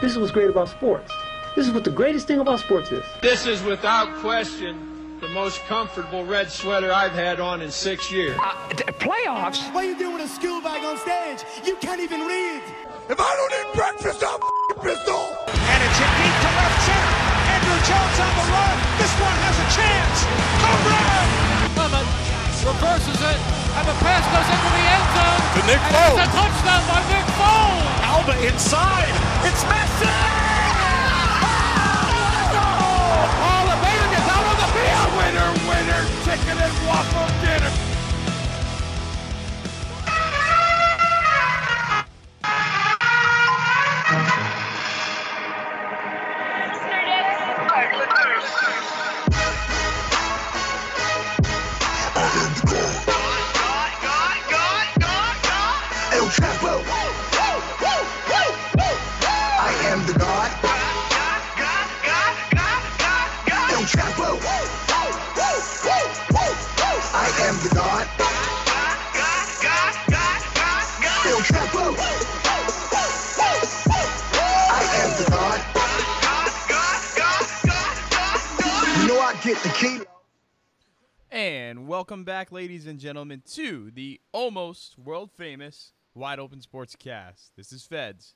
This is what's great about sports. This is what the greatest thing about sports is. This is without question the most comfortable red sweater I've had on in six years. Uh, playoffs? What are you doing with a school bag on stage? You can't even read. If I don't eat breakfast, I'm pistol. And it's a deep to left center. Andruw Jones on the run. This one has a chance. Home run! Clement reverses it, and the pass goes into the end zone. To Nick Foles. It's a touchdown by Nick Foles. Alba inside. It's Messi! Oh, the baby gets out on the field. Winner, winner, chicken and waffle dinner. El welcome back, ladies and gentlemen, to the almost world famous Wide Open Sports Cast. This is Fedds.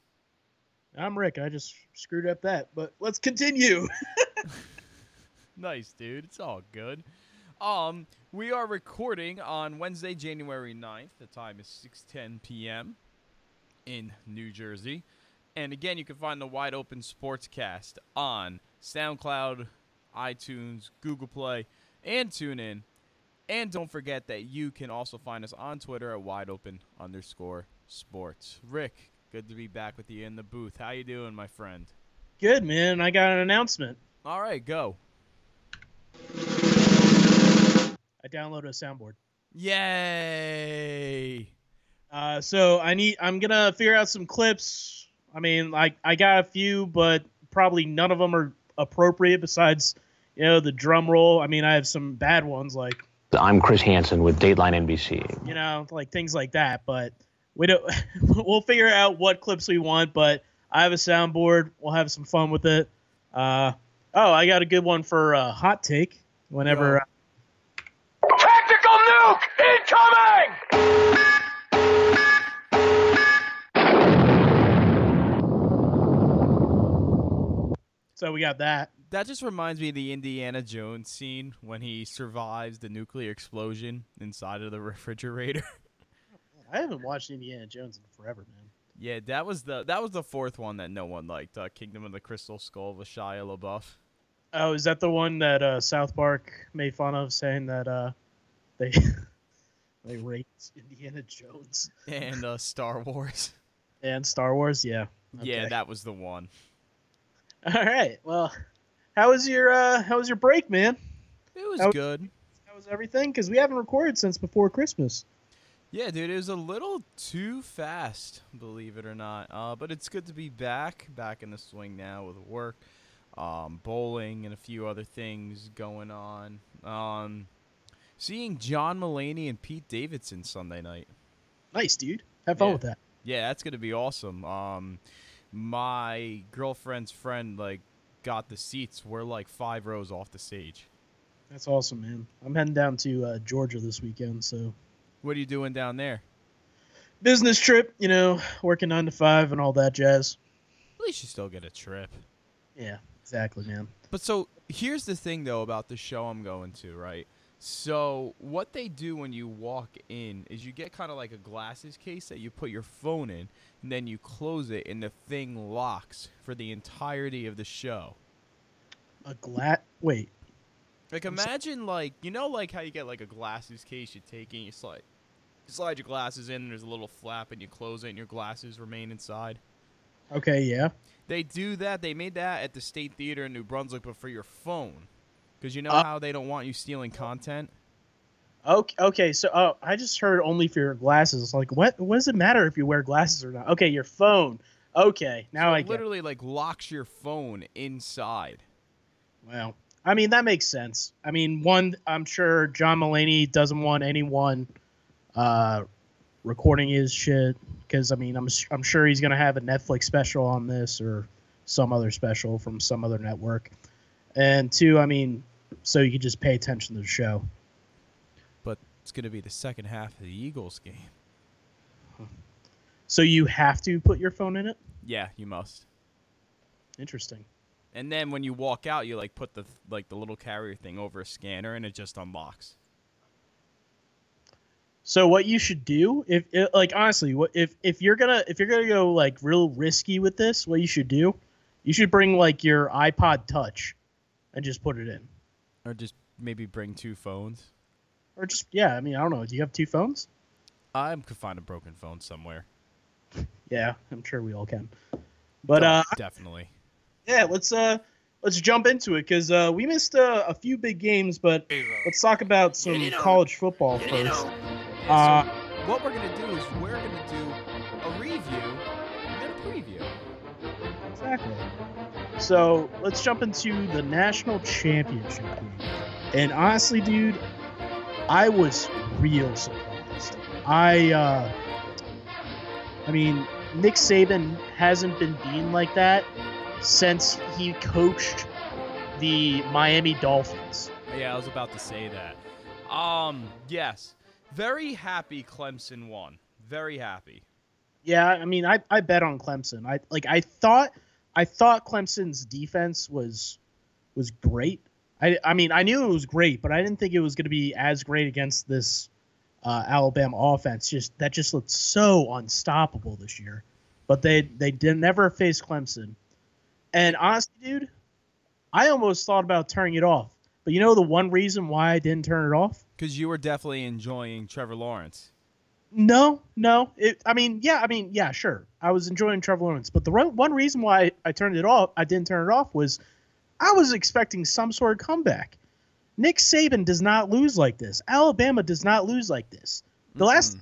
I'm Rick. I just screwed up that, but let's continue. Nice, dude. It's all good. Um, we are recording on Wednesday, January 9th. The time is 6:10 p.m. in New Jersey. And again, you can find the Wide Open Sportscast on SoundCloud, iTunes, Google Play, and TuneIn. And don't forget that you can also find us on Twitter at wideopen underscore Sports. Rick, good to be back with you in the booth. How you doing, my friend? Good man. I got an announcement. All right, go. I downloaded a soundboard. Yay! Uh, so I need. I'm gonna figure out some clips. I mean, like I got a few, but probably none of them are appropriate. Besides, you know, the drum roll. I mean, I have some bad ones, like I'm Chris Hansen with Dateline NBC. you know, like things like that. But we don't. we'll figure out what clips we want. But I have a soundboard. We'll have some fun with it. Uh, oh, I got a good one for uh, hot take. Whenever. Go. Tactical nuke incoming! So we got that. That just reminds me of the Indiana Jones scene when he survives the nuclear explosion inside of the refrigerator. I haven't watched Indiana Jones in forever, man. yeah, that was the that was the fourth one that no one liked. Uh, Kingdom of the Crystal Skull with Shia LaBeouf. Oh, is that the one that uh, South Park made fun of, saying that uh, they they raped Indiana Jones and uh, Star Wars. and Star Wars? Yeah. Yeah, that was the one. All right. Well, how was your uh, how was your break, man? It was How- good. How was everything? Because we haven't recorded since before Christmas. Yeah, dude, it was a little too fast, believe it or not. Uh, but it's good to be back, back in the swing now with work, um, bowling, and a few other things going on. Um, seeing John Mulaney and Pete Davidson Sunday night. Nice, dude. Have fun Yeah. with that. Yeah, that's gonna be awesome. Um, my girlfriend's friend like got the seats. We're like five rows off the stage. That's awesome, man. I'm heading down to uh, Georgia this weekend, so What are you doing down there? business trip. You know, working nine to five and all that jazz. At least you still get a trip. Yeah, exactly, man. But so here's the thing though about the show I'm going to, right? So what they do when you walk in is you get kind of like a glasses case that you put your phone in, and then you close it, and the thing locks for the entirety of the show. A glat. Wait. Like imagine like you know like how you get like a glasses case you take in you slide you slide your glasses in and there's a little flap and you close it and your glasses remain inside. Okay. Yeah. They do that. They made that at the State Theater in New Brunswick, but for your phone, because you know Uh, how they don't want you stealing content. Okay. Okay. So, oh, I just heard only for your glasses. Like, what? What does it matter if you wear glasses or not? Okay, your phone. Okay. Now So I get. literally like locks your phone inside. Well, I mean that makes sense. I mean, one, I'm sure John Mulaney doesn't want anyone uh, recording his shit because I mean, I'm I'm sure he's gonna have a Netflix special on this or some other special from some other network, and two, I mean, so you could just pay attention to the show. But it's going to be the second half of the Eagles game. So you have to put your phone in it. Yeah, you must. Interesting. And then when you walk out, you like put the like the little carrier thing over a scanner, and it just unlocks. So what you should do, if it, like honestly, what if if you're gonna if you're gonna go like real risky with this, what you should do, you should bring like your iPod Touch, and just put it in, Or just maybe bring two phones. or just yeah. I mean, I don't know. Do you have two phones? I could find a broken phone somewhere. Yeah, I'm sure we all can. But Oh, uh, definitely. yeah, let's uh let's jump into it because uh, we missed uh, a few big games, but let's talk about some college football first. Uh, What we're gonna do is we're gonna do a review and a preview. Exactly. So let's jump into the national championship game. And honestly, dude, I was real surprised. I, uh, I mean, Nick Saban hasn't been being like that since he coached the Miami Dolphins. Yeah, I was about to say that. Um, yes, very happy Clemson won. Very happy. Yeah, I mean, I, I bet on Clemson. I like I thought I thought Clemson's defense was was great. I I mean, I knew it was great, but I didn't think it was going to be as great against this uh, Alabama offense. Just that just looked so unstoppable this year. But they they did never face Clemson. And honestly, dude, I almost thought about turning it off. But you know the one reason why I didn't turn it off? Because you were definitely enjoying Trevor Lawrence. No, no. It, I mean, yeah, I mean, yeah, sure. I was enjoying Trevor Lawrence, but the re- one reason why I turned it off, I didn't turn it off, was I was expecting some sort of comeback. Nick Saban does not lose like this. Alabama does not lose like this. The last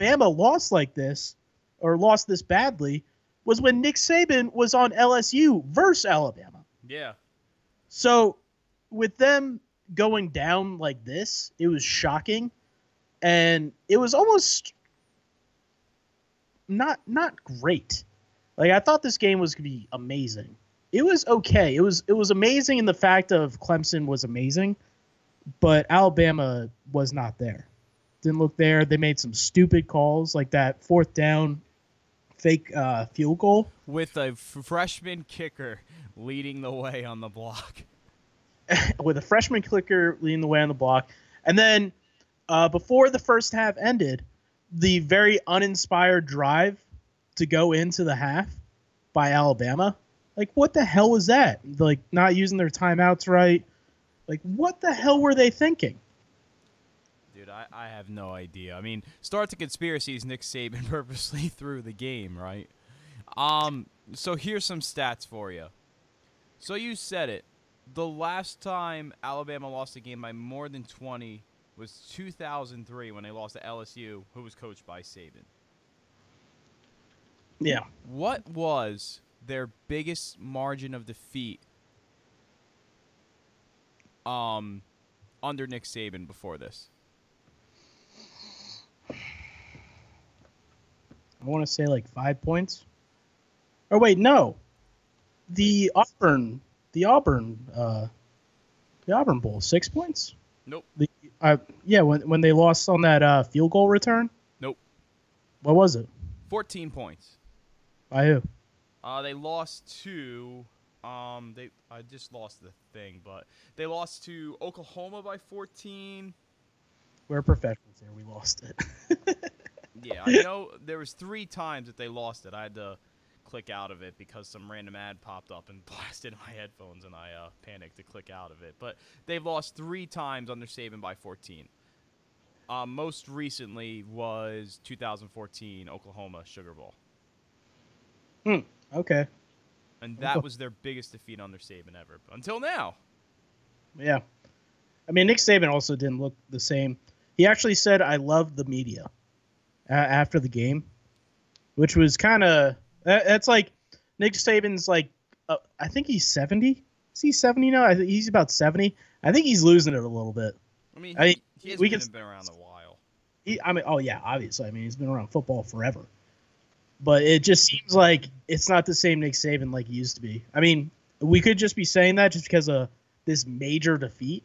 Alabama lost like this, or lost this badly, was when Nick Saban was on LSU versus Alabama. Yeah. So with them going down like this, it was shocking. And it was almost not not great. Like I thought this game was gonna be amazing. It was okay. It was it was amazing in the fact of Clemson was amazing, but Alabama was not there. Didn't look there. They made some stupid calls like that fourth down fake uh, field goal. With a freshman kicker leading the way on the block. with a freshman clicker leading the way on the block. And then uh, before the first half ended, the very uninspired drive to go into the half by Alabama. Like, what the hell was that? Like, not using their timeouts right. Like, what the hell were they thinking? Dude, I, I have no idea. I mean, start to conspiracies. Nick Saban purposely threw the game, right? Um. So here's some stats for you. So you said it. The last time Alabama lost a game by more than 20 was 2003 when they lost to LSU, who was coached by Saban. Yeah. What was their biggest margin of defeat um under Nick Saban before this? I want to say like five points. Or wait, no. The Auburn, the Auburn, uh, the Auburn Bowl, six points. Nope. The uh, yeah, when when they lost on that uh, field goal return. Nope. What was it? 14 points. By who? Uh, they lost to um they I just lost the thing, but they lost to Oklahoma by 14. We're professionals here. We lost it. Yeah, I know there was three times that they lost it. I had to click out of it because some random ad popped up and blasted my headphones, and I uh, panicked to click out of it. But they've lost three times under Saban by 14. Uh, most recently was 2014 Oklahoma Sugar Bowl, Hmm. Okay. and that was their biggest defeat under Saban ever until now. Yeah. I mean, Nick Saban also didn't look the same. He actually said, "I love the media." Uh, after the game, which was kind of that's like Nick Saban's like uh, I think he's seventy. Is he seventy now? I think he's about seventy. I think he's losing it a little bit. I mean, I he, mean, he we been, can- been around a while. He, I mean, oh yeah, obviously. I mean, he's been around football forever. but it just seems like it's not the same Nick Saban like he used to be. I mean, we could just be saying that just because of this major defeat,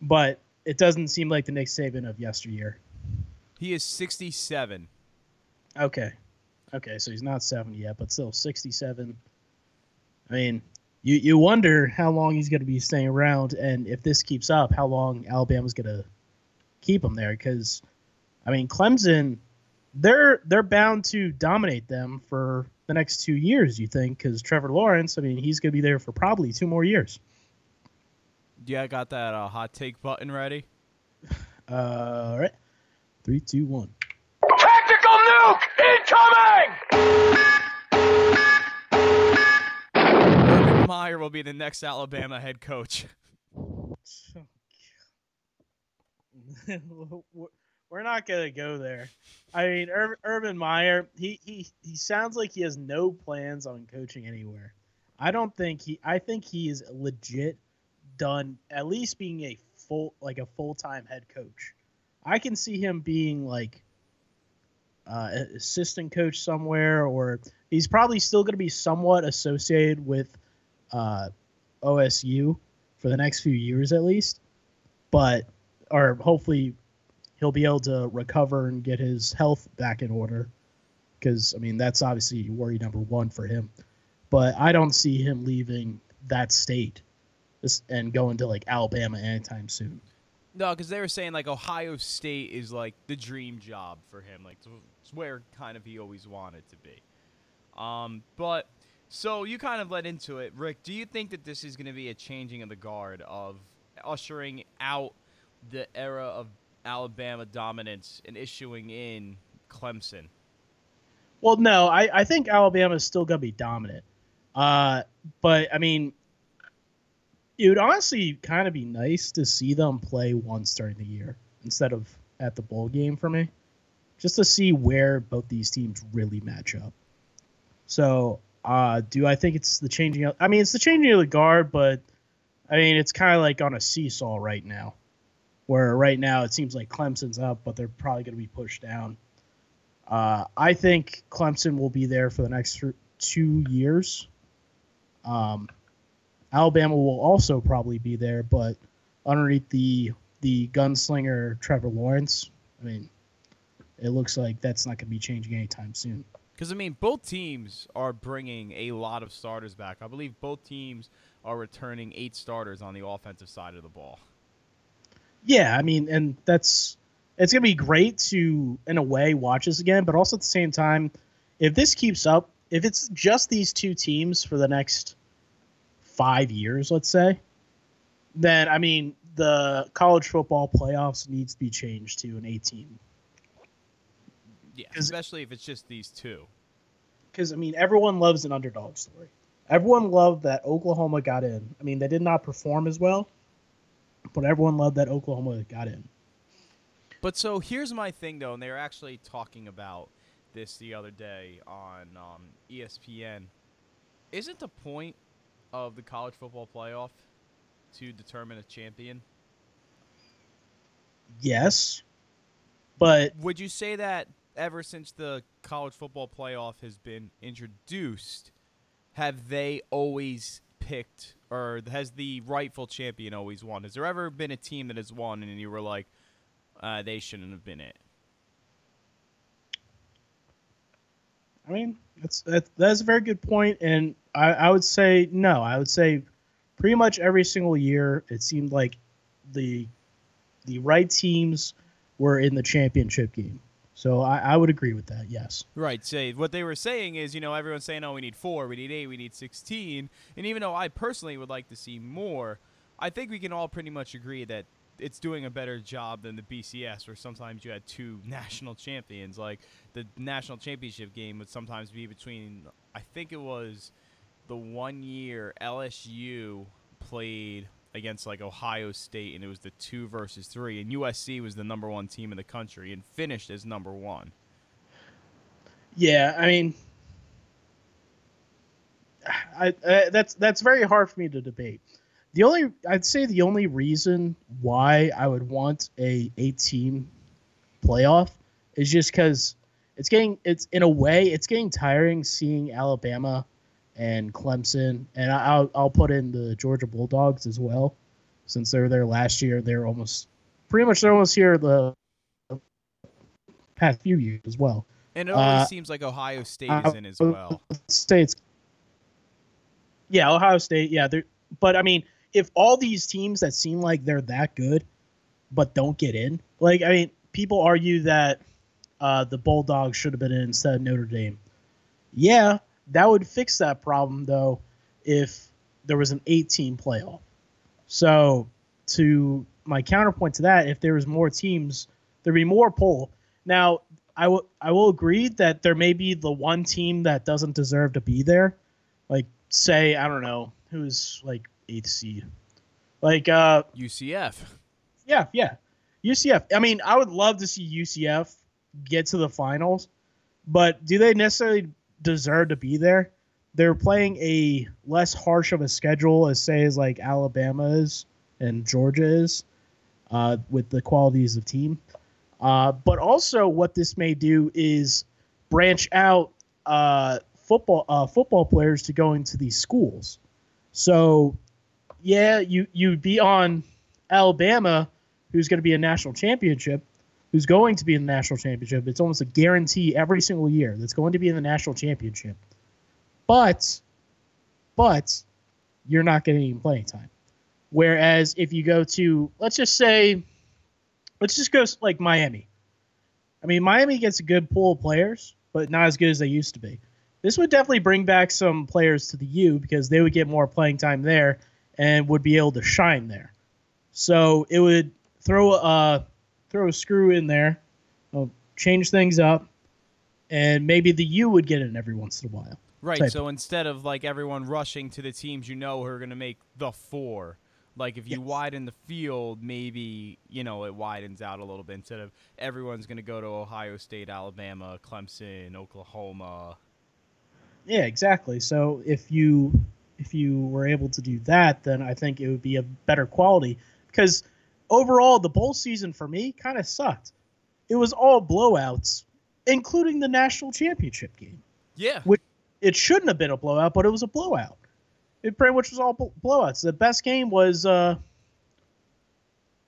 but it doesn't seem like the Nick Saban of yesteryear. He is 67. Okay. Okay, so he's not 70 yet, but still 67. I mean, you you wonder how long he's going to be staying around and if this keeps up, how long Alabama's going to keep him there cuz I mean, Clemson they're they're bound to dominate them for the next 2 years, you think, cuz Trevor Lawrence, I mean, he's going to be there for probably 2 more years. Yeah, I got that uh, hot take button ready. Uh, all right. Three, two, one. Tactical nuke incoming! Urban Meyer will be the next Alabama head coach. We're not gonna go there. I mean, Ur- Urban Meyer, he, he he sounds like he has no plans on coaching anywhere. I don't think he. I think he is legit done. At least being a full like a full time head coach. I can see him being like uh, assistant coach somewhere, or he's probably still going to be somewhat associated with uh, OSU for the next few years at least. But or hopefully he'll be able to recover and get his health back in order. Because I mean that's obviously worry number one for him. But I don't see him leaving that state and going to like Alabama anytime soon. No, because they were saying like Ohio State is like the dream job for him. Like it's where kind of he always wanted to be. Um, but so you kind of led into it, Rick. Do you think that this is going to be a changing of the guard of ushering out the era of Alabama dominance and issuing in Clemson? Well, no, I, I think Alabama is still gonna be dominant. Uh, but I mean, it would honestly kind of be nice to see them play once during the year instead of at the bowl game for me, just to see where both these teams really match up. So, uh, do I think it's the changing? Of, I mean, it's the changing of the guard, but I mean, it's kind of like on a seesaw right now, where right now it seems like Clemson's up, but they're probably going to be pushed down. Uh, I think Clemson will be there for the next two years. Um, Alabama will also probably be there, but underneath the the gunslinger Trevor Lawrence, I mean, it looks like that's not going to be changing anytime soon. Because I mean, both teams are bringing a lot of starters back. I believe both teams are returning eight starters on the offensive side of the ball. Yeah, I mean, and that's it's gonna be great to, in a way, watch this again. But also at the same time, if this keeps up, if it's just these two teams for the next five years, let's say, then I mean, the college football playoffs needs to be changed to an 18. Yeah, especially if it's just these two. Because I mean, everyone loves an underdog story. Everyone loved that Oklahoma got in. I mean, they did not perform as well, but everyone loved that Oklahoma got in. But so here's my thing though, and they were actually talking about this the other day on um, ESPN. Isn't the point of the college football playoff to determine a champion? Yes, but Would you say that ever since the college football playoff has been introduced, have they always picked, or has the rightful champion always won? Has there ever been a team that has won and you were like, uh, they shouldn't have been it? I mean, that's that, that's a very good point, and I, I would say no. I would say pretty much every single year it seemed like the the right teams were in the championship game. So I, I would agree with that. Yes. Right. Say what they were saying is, you know, everyone's saying, "Oh, we need four, we need eight, we need 16. And even though I personally would like to see more, I think we can all pretty much agree that it's doing a better job than the BCS, where sometimes you had two national champions. Like the national championship game would sometimes be between, I think it was the one year LSU played against like Ohio State, and it was the two versus three, and USC was the number one team in the country and finished as number one. Yeah, I mean, I, I that's that's very hard for me to debate. The only I'd say the only reason why I would want a eight team playoff is just because it's getting it's in a way it's getting tiring seeing Alabama and Clemson, and I- I'll I'll put in the Georgia Bulldogs as well, since they were there last year. They're almost pretty much they're almost here the past few years as well. And it always Uh, seems like Ohio State is in as well. States. Yeah, Ohio State. Yeah, but I mean, if all these teams that seem like they're that good, but don't get in, like I mean, people argue that uh, the Bulldogs should have been in instead of Notre Dame. Yeah, that would fix that problem though, if there was an 18 playoff. So, to my counterpoint to that, if there was more teams, there'd be more pull. Now, I will I will agree that there may be the one team that doesn't deserve to be there. Like say, I don't know, who's like eighth seed. Like uh UCF. yeah, yeah. UCF. I mean, I would love to see UCF get to the finals, but do they necessarily deserve to be there? They're playing a less harsh of a schedule as say as like Alabama is and Georgia is, uh, with the qualities of team. Uh, but also, what this may do is branch out uh, football uh, football players to go into these schools. So, yeah, you you'd be on Alabama, who's going to be a national championship, who's going to be in the national championship. It's almost a guarantee every single year that's going to be in the national championship. But, but, you're not getting any playing time. Whereas if you go to, let's just say, let's just go like Miami. I mean, Miami gets a good pool of players, but not as good as they used to be. This would definitely bring back some players to the U because they would get more playing time there and would be able to shine there. So it would throw a throw a screw in there, uh, change things up, and maybe the U would get in every once in a while. Right. So instead of like everyone rushing to the teams you know who are going to make the four, like if you Yes. widen the field, maybe you know it widens out a little bit instead of everyone's going to go to Ohio State, Alabama, Clemson, Oklahoma. Yeah, exactly. So if you if you were able to do that, then I think it would be a better quality because overall the bowl season for me kind of sucked. It was all blowouts, including the national championship game. Yeah. Which it shouldn't have been a blowout, but it was a blowout. It pretty much was all bl- blowouts. The best game was uh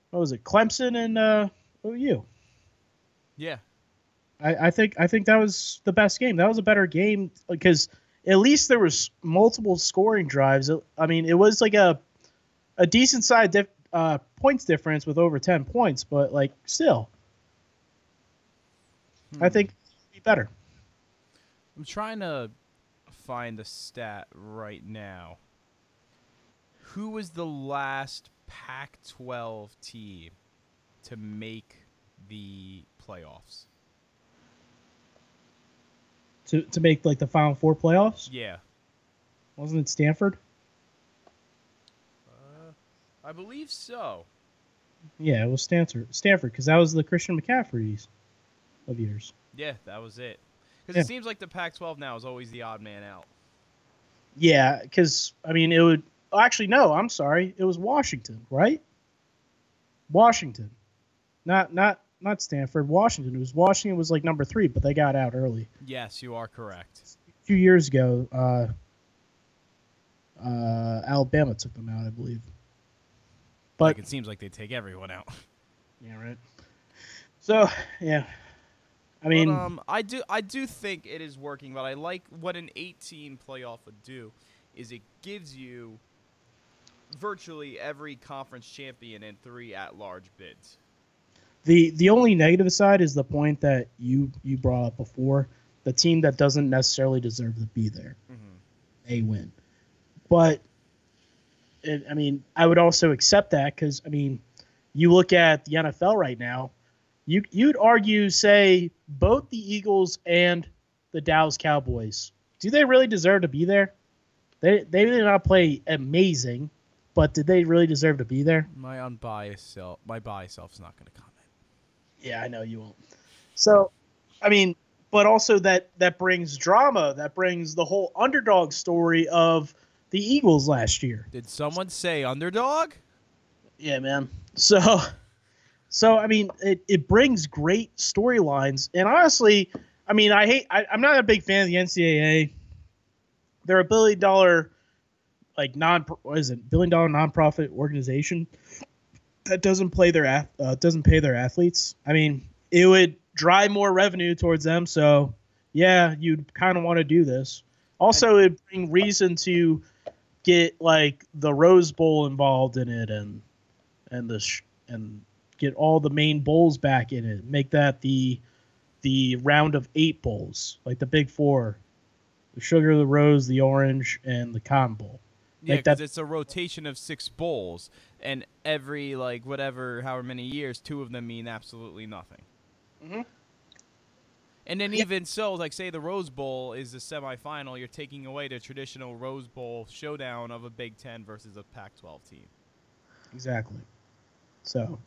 what was it? Clemson and uh OU. Yeah. I, I think I think that was the best game. That was a better game because at least there was multiple scoring drives. I mean, it was like a a decent side uh, points difference with over ten points, but like still, I think be better. I'm trying to find the stat right now. Who was the last Pac 12 team to make the playoffs? To to make like the final four playoffs, Yeah. wasn't it Stanford? I believe so. Yeah, it was Stanford. Stanford, because that was the Christian McCaffrey's of years. Yeah, that was it. Because Yeah. it seems like the Pac 12 now is always the odd man out. Yeah, because I mean, it would oh, actually no. I'm sorry, it was Washington, right? Washington, not not not Stanford. Washington. It was Washington was like number three, but they got out early Yes, you are correct. a few years ago. Uh, uh, Alabama took them out, I believe. But like, it seems like they take everyone out. yeah, right. So yeah, I mean, but, um, I do I do think it is working, but I like what an 18 playoff would do is it gives you virtually every conference champion and three at-large bids. The the only negative side is the point that you you brought up before. The team that doesn't necessarily deserve to be there may win, but it, I mean I would also accept that because I mean you look at the NFL right now, you you'd argue say both the Eagles and the Dallas Cowboys do they really deserve to be there? They they did not play amazing, but did they really deserve to be there? My unbiased self, my biased self is not going to comment. Yeah, I know you won't. So, I mean, but also that that brings drama. That brings the whole underdog story of the Eagles last year. Did someone say underdog? Yeah, man. So, so I mean, it, it brings great storylines, and honestly, I mean, I hate. I, I'm not a big fan of the NCAA. They're a billion dollar, like non. What is it? Billion dollar nonprofit organization that doesn't play their uh, doesn't pay their athletes. I mean, it would drive more revenue towards them. So, yeah, you'd kind of want to do this. Also, it'd bring reason to get like the Rose Bowl involved in it, and and the sh- and get all the main bowls back in it. Make that the the round of eight bowls, like the big four: the sugar, the rose, the orange, and the cotton bowl. Yeah, because that it's a rotation of six bowls, and every like whatever, however many years, two of them mean absolutely nothing. Mhm. And then even so, like say the Rose Bowl is the semifinal, you're taking away the traditional Rose Bowl showdown of a Big Ten versus a Pac-12 team. exactly. So,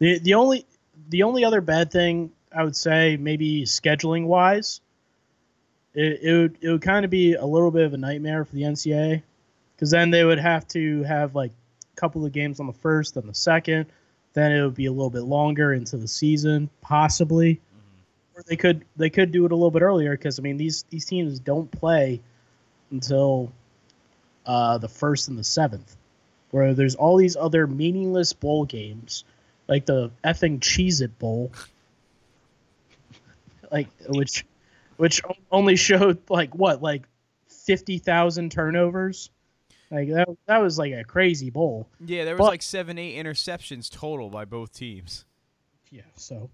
the the only the only other bad thing I would say, maybe scheduling wise, it, it would it would kind of be a little bit of a nightmare for the NCAA, because then they would have to have like a couple of games on the first and the second, then it would be a little bit longer into the season, possibly. Or they could they could do it a little bit earlier because I mean these these teams don't play until uh, the first and the seventh, where there's all these other meaningless bowl games, like the effing Cheez It Bowl, like which which only showed like what like fifty thousand turnovers, like that that was like a crazy bowl. Yeah, there was But- like seven, eight interceptions total by both teams. Yeah, so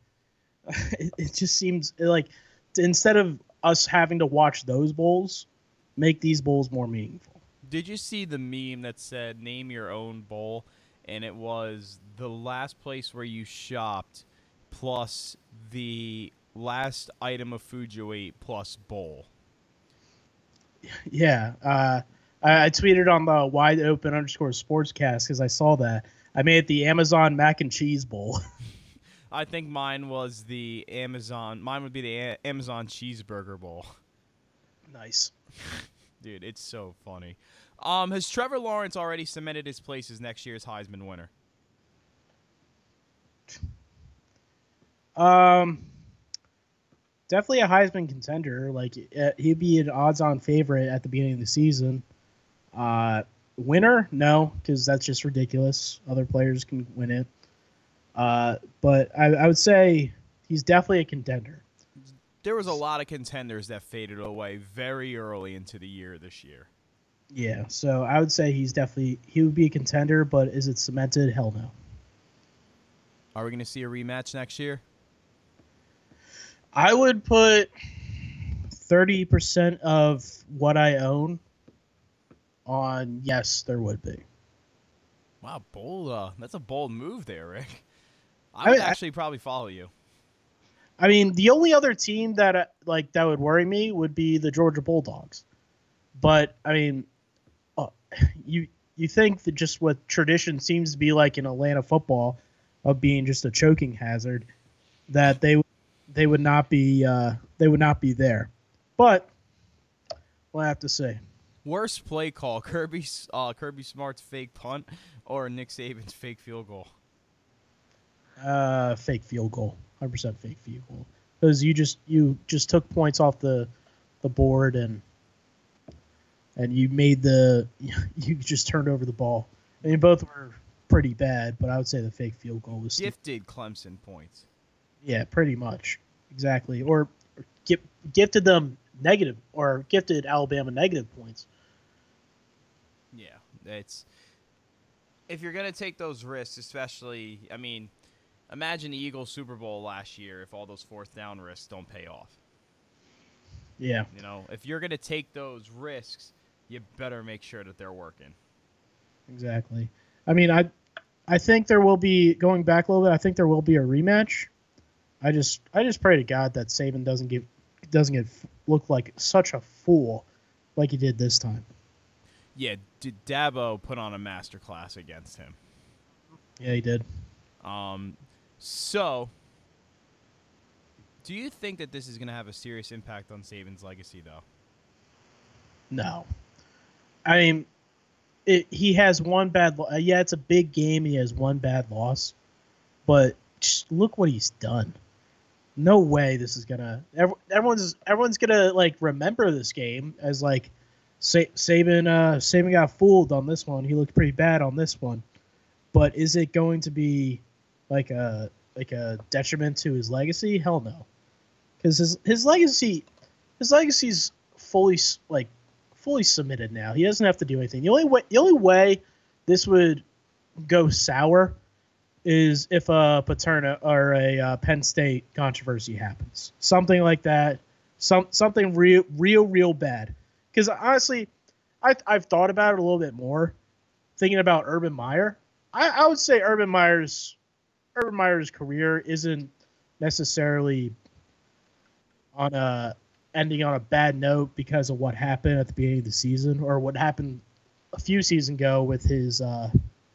it, it just seems like instead of us having to watch those bowls, make these bowls more meaningful. Did you see the meme that said "Name your own bowl"? And it was the last place where you shopped, plus the last item of food you ate, plus bowl. Yeah, uh, I, I tweeted on the wide open underscore sportscast because I saw that. I made it the Amazon mac and cheese bowl. I think mine was the Amazon. Mine would be the A- Amazon cheeseburger bowl. nice. Dude, it's so funny. Um, has Trevor Lawrence already cemented his place as next year's Heisman winner? Um, definitely a Heisman contender. Like uh, he'd be an odds-on favorite at the beginning of the season. Uh, winner? No, because that's just ridiculous. Other players can win it. Uh, but I, I would say he's definitely a contender. There was a lot of contenders that faded away very early into the year this year. Yeah, so I would say he's definitely he would be a contender, but is it cemented? Hell no. Are we going to see a rematch next year? I would put thirty percent of what I own on yes, there would be. Wow, bold. Uh, that's a bold move there, Rick. I I would I- actually probably follow you. I mean, the only other team that uh, like that would worry me would be the Georgia Bulldogs. But I mean, uh, you you think that just what tradition seems to be like in Atlanta football of being just a choking hazard, that they they would not be uh, they would not be there. But I have to say, Worst play call: Kirby uh, Kirby Smart's fake punt or Nick Saban's fake field goal. Uh, fake field goal, hundred percent fake field goal, because you just you just took points off the the board and and you made the you just turned over the ball. I mean, both were pretty bad, but I would say the fake field goal was Gifted Clemson points. yeah, pretty much exactly, or, or gi- gifted them negative or gifted Alabama negative points. Yeah, it's if you're gonna take those risks, especially. I mean, imagine the Eagles Super Bowl last year if all those fourth down risks don't pay off. Yeah, You know, if you're gonna take those risks, you better make sure that they're working. exactly. I mean, I I think there will be going back a little bit. I think there will be a rematch. I just I just pray to God that Saban doesn't give doesn't get look like such a fool like he did this time. Yeah, D- Dabo put on a masterclass against him. Yeah, he did. Um, so, do you think that this is going to have a serious impact on Saban's legacy, though? No, I mean, it, he has one bad. Yeah, it's a big game. He has one bad loss, but look what he's done. no way this is gonna. ev- Everyone's everyone's gonna like remember this game as like Sa- Saban. Uh, Saban got fooled on this one. He looked pretty bad on this one. But is it going to be like a like a detriment to his legacy? Hell no, because his his legacy his legacy's fully like fully submitted now. He doesn't have to do anything. The only way the only way this would go sour is if a Paterno or a uh, Penn State controversy happens, something like that, some something real, real, real bad. Because honestly, I I've thought about it a little bit more, thinking about Urban Meyer. I, I would say Urban Meyer's Urban Meyer's career isn't necessarily on a ending on a bad note because of what happened at the beginning of the season or what happened a few seasons ago with his uh,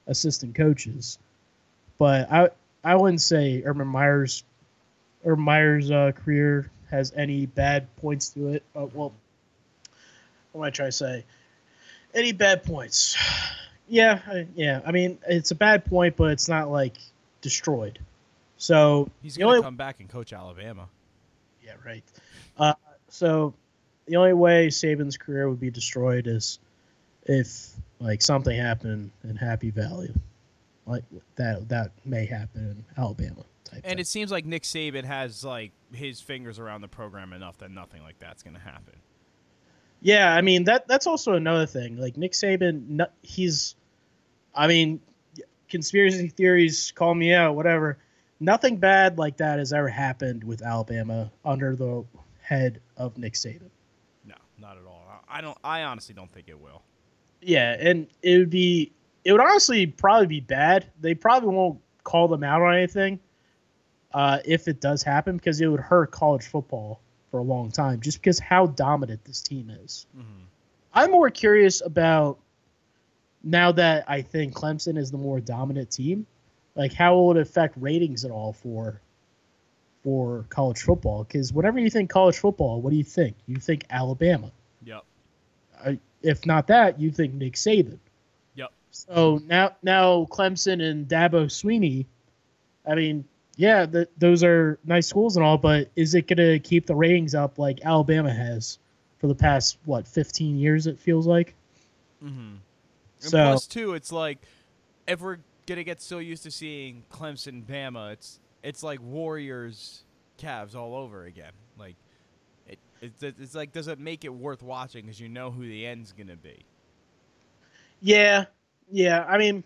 assistant coaches. But I I wouldn't say Urban Meyer's Urban Meyer's uh, career has any bad points to it. Uh, well, what am I trying to say? Any bad points? Yeah, I, yeah. I mean, it's a bad point, but it's not like destroyed. So He's gonna come back and coach Alabama. yeah, right. Uh, so the only way Saban's career would be destroyed is if like something happened in Happy Valley, like that that may happen in Alabama. Type And it seems like Nick Saban has like his fingers around the program enough that nothing like that's gonna happen. Yeah, I mean that that's also another thing. Like Nick Saban, he's, I mean, conspiracy theories call me out, whatever. Nothing bad like that has ever happened with Alabama under the head of Nick Saban. No, not at all. I don't. I honestly don't think it will. Yeah, and it would be, it would honestly probably be bad. They probably won't call them out on anything uh, if it does happen because it would hurt college football for a long time just because how dominant this team is. I'm more curious about now that I think Clemson is the more dominant team, like how will it affect ratings at all for for college football? Because whenever you think college football, what do you think? You think Alabama. Yep. Uh, if not that, you think Nick Saban. Yep. So now, now Clemson and Dabo Swinney. I mean, yeah, th- those are nice schools and all, but is it going to keep the ratings up like Alabama has for the past what 15 years? It feels like. Mm-hmm. And So- plus, too, it's like if we're gonna get so used to seeing Clemson, Bama, it's it's like Warriors, Cavs all over again. Like it, it's it's like does it make it worth watching because you know who the end's gonna be? Yeah, yeah. I mean,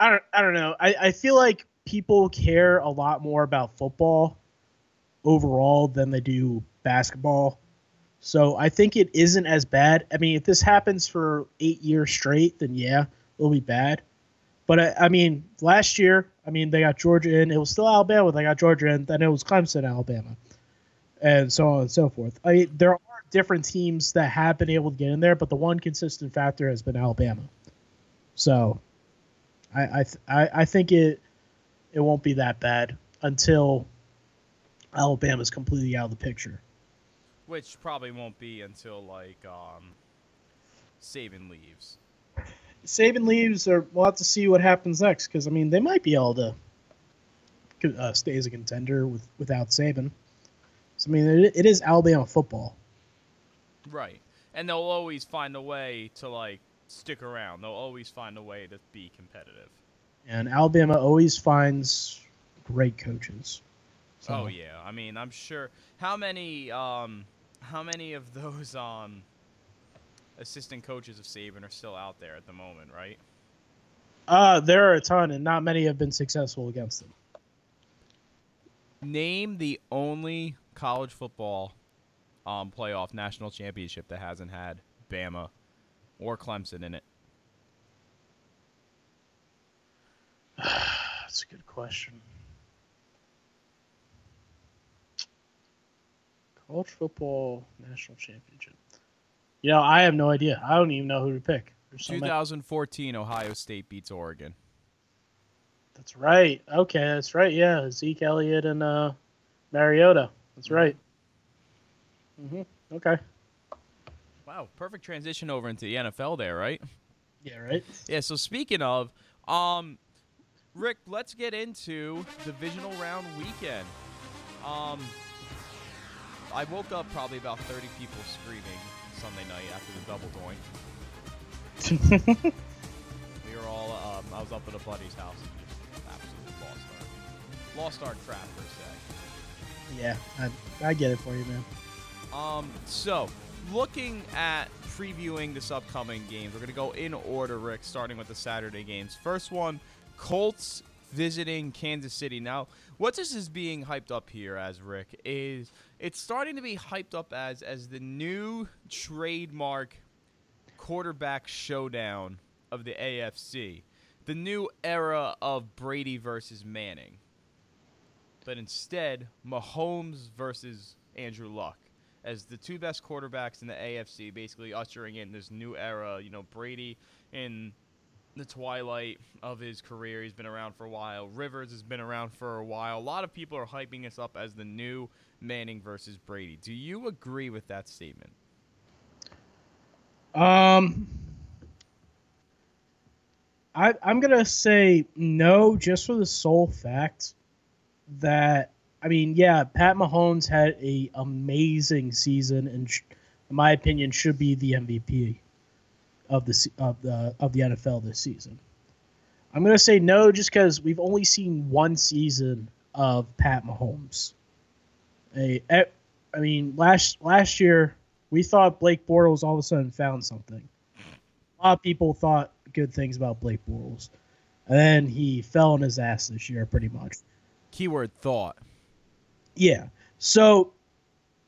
I don't, I don't know. I, I feel like people care a lot more about football overall than they do basketball. So I think it isn't as bad. I mean, if this happens for eight years straight, then yeah, it'll be bad. But I, I mean, last year, I mean, they got Georgia in. It was still Alabama. They got Georgia in. Then it was Clemson, Alabama, and so on and so forth. I mean, there are different teams that have been able to get in there, but the one consistent factor has been Alabama. So, I I th- I, I think it it won't be that bad until Alabama's completely out of the picture. Which probably won't be until like um, Saban leaves. Saban leaves, or we'll have to see what happens next. Because I mean, they might be able to uh, stay as a contender with without Saban. So I mean, it, it is Alabama football. Right. And they'll always find a way to like stick around. They'll always find a way to be competitive. and Alabama always finds great coaches. So, Oh yeah. I mean, I'm sure how many um how many of those um assistant coaches of Saban are still out there at the moment, right? Uh, there are a ton, and not many have been successful against them. Name the only college football um playoff national championship that hasn't had Bama or Clemson in it. That's a good question. College football national championship. You know, I have no idea. I don't even know who to pick. So many- 2014 Ohio State beats Oregon. That's right. Okay, that's right. Yeah, Zeke Elliott and uh, Mariota. That's right. hmm Okay. Wow, perfect transition over into the NFL there, right? Yeah. Right. Yeah. So speaking of, um, Rick, let's get into divisional round weekend. Um, I woke up probably about 30 people screaming Sunday night after the double doink. we were all, um, I was up at a buddy's house and just absolutely lost our, lost our crap per se. yeah, I, I get it for you, man. Um, so looking at previewing this upcoming games, we're gonna go in order, Rick, starting with the Saturday games. First one, Colts visiting Kansas City. Now, what this is being hyped up here as Rick is it's starting to be hyped up as as the new trademark quarterback showdown of the AFC. The new era of Brady versus Manning. But instead, Mahomes versus Andrew Luck as the two best quarterbacks in the AFC, basically ushering in this new era. You know, Brady in the twilight of his career. He's been around for a while. Rivers has been around for a while. A lot of people are hyping this up as the new Manning versus Brady. Do you agree with that statement? Um, I I'm gonna say no, just for the sole fact that I mean, yeah, Pat Mahomes had a amazing season, and sh- in my opinion, should be the MVP of the of the of the NFL this season. I'm gonna say no, just because we've only seen one season of Pat Mahomes. A, I mean, last last year we thought Blake Bortles all of a sudden found something. A lot of people thought good things about Blake Bortles, and then he fell on his ass this year, pretty much. Keyword thought. Yeah. So,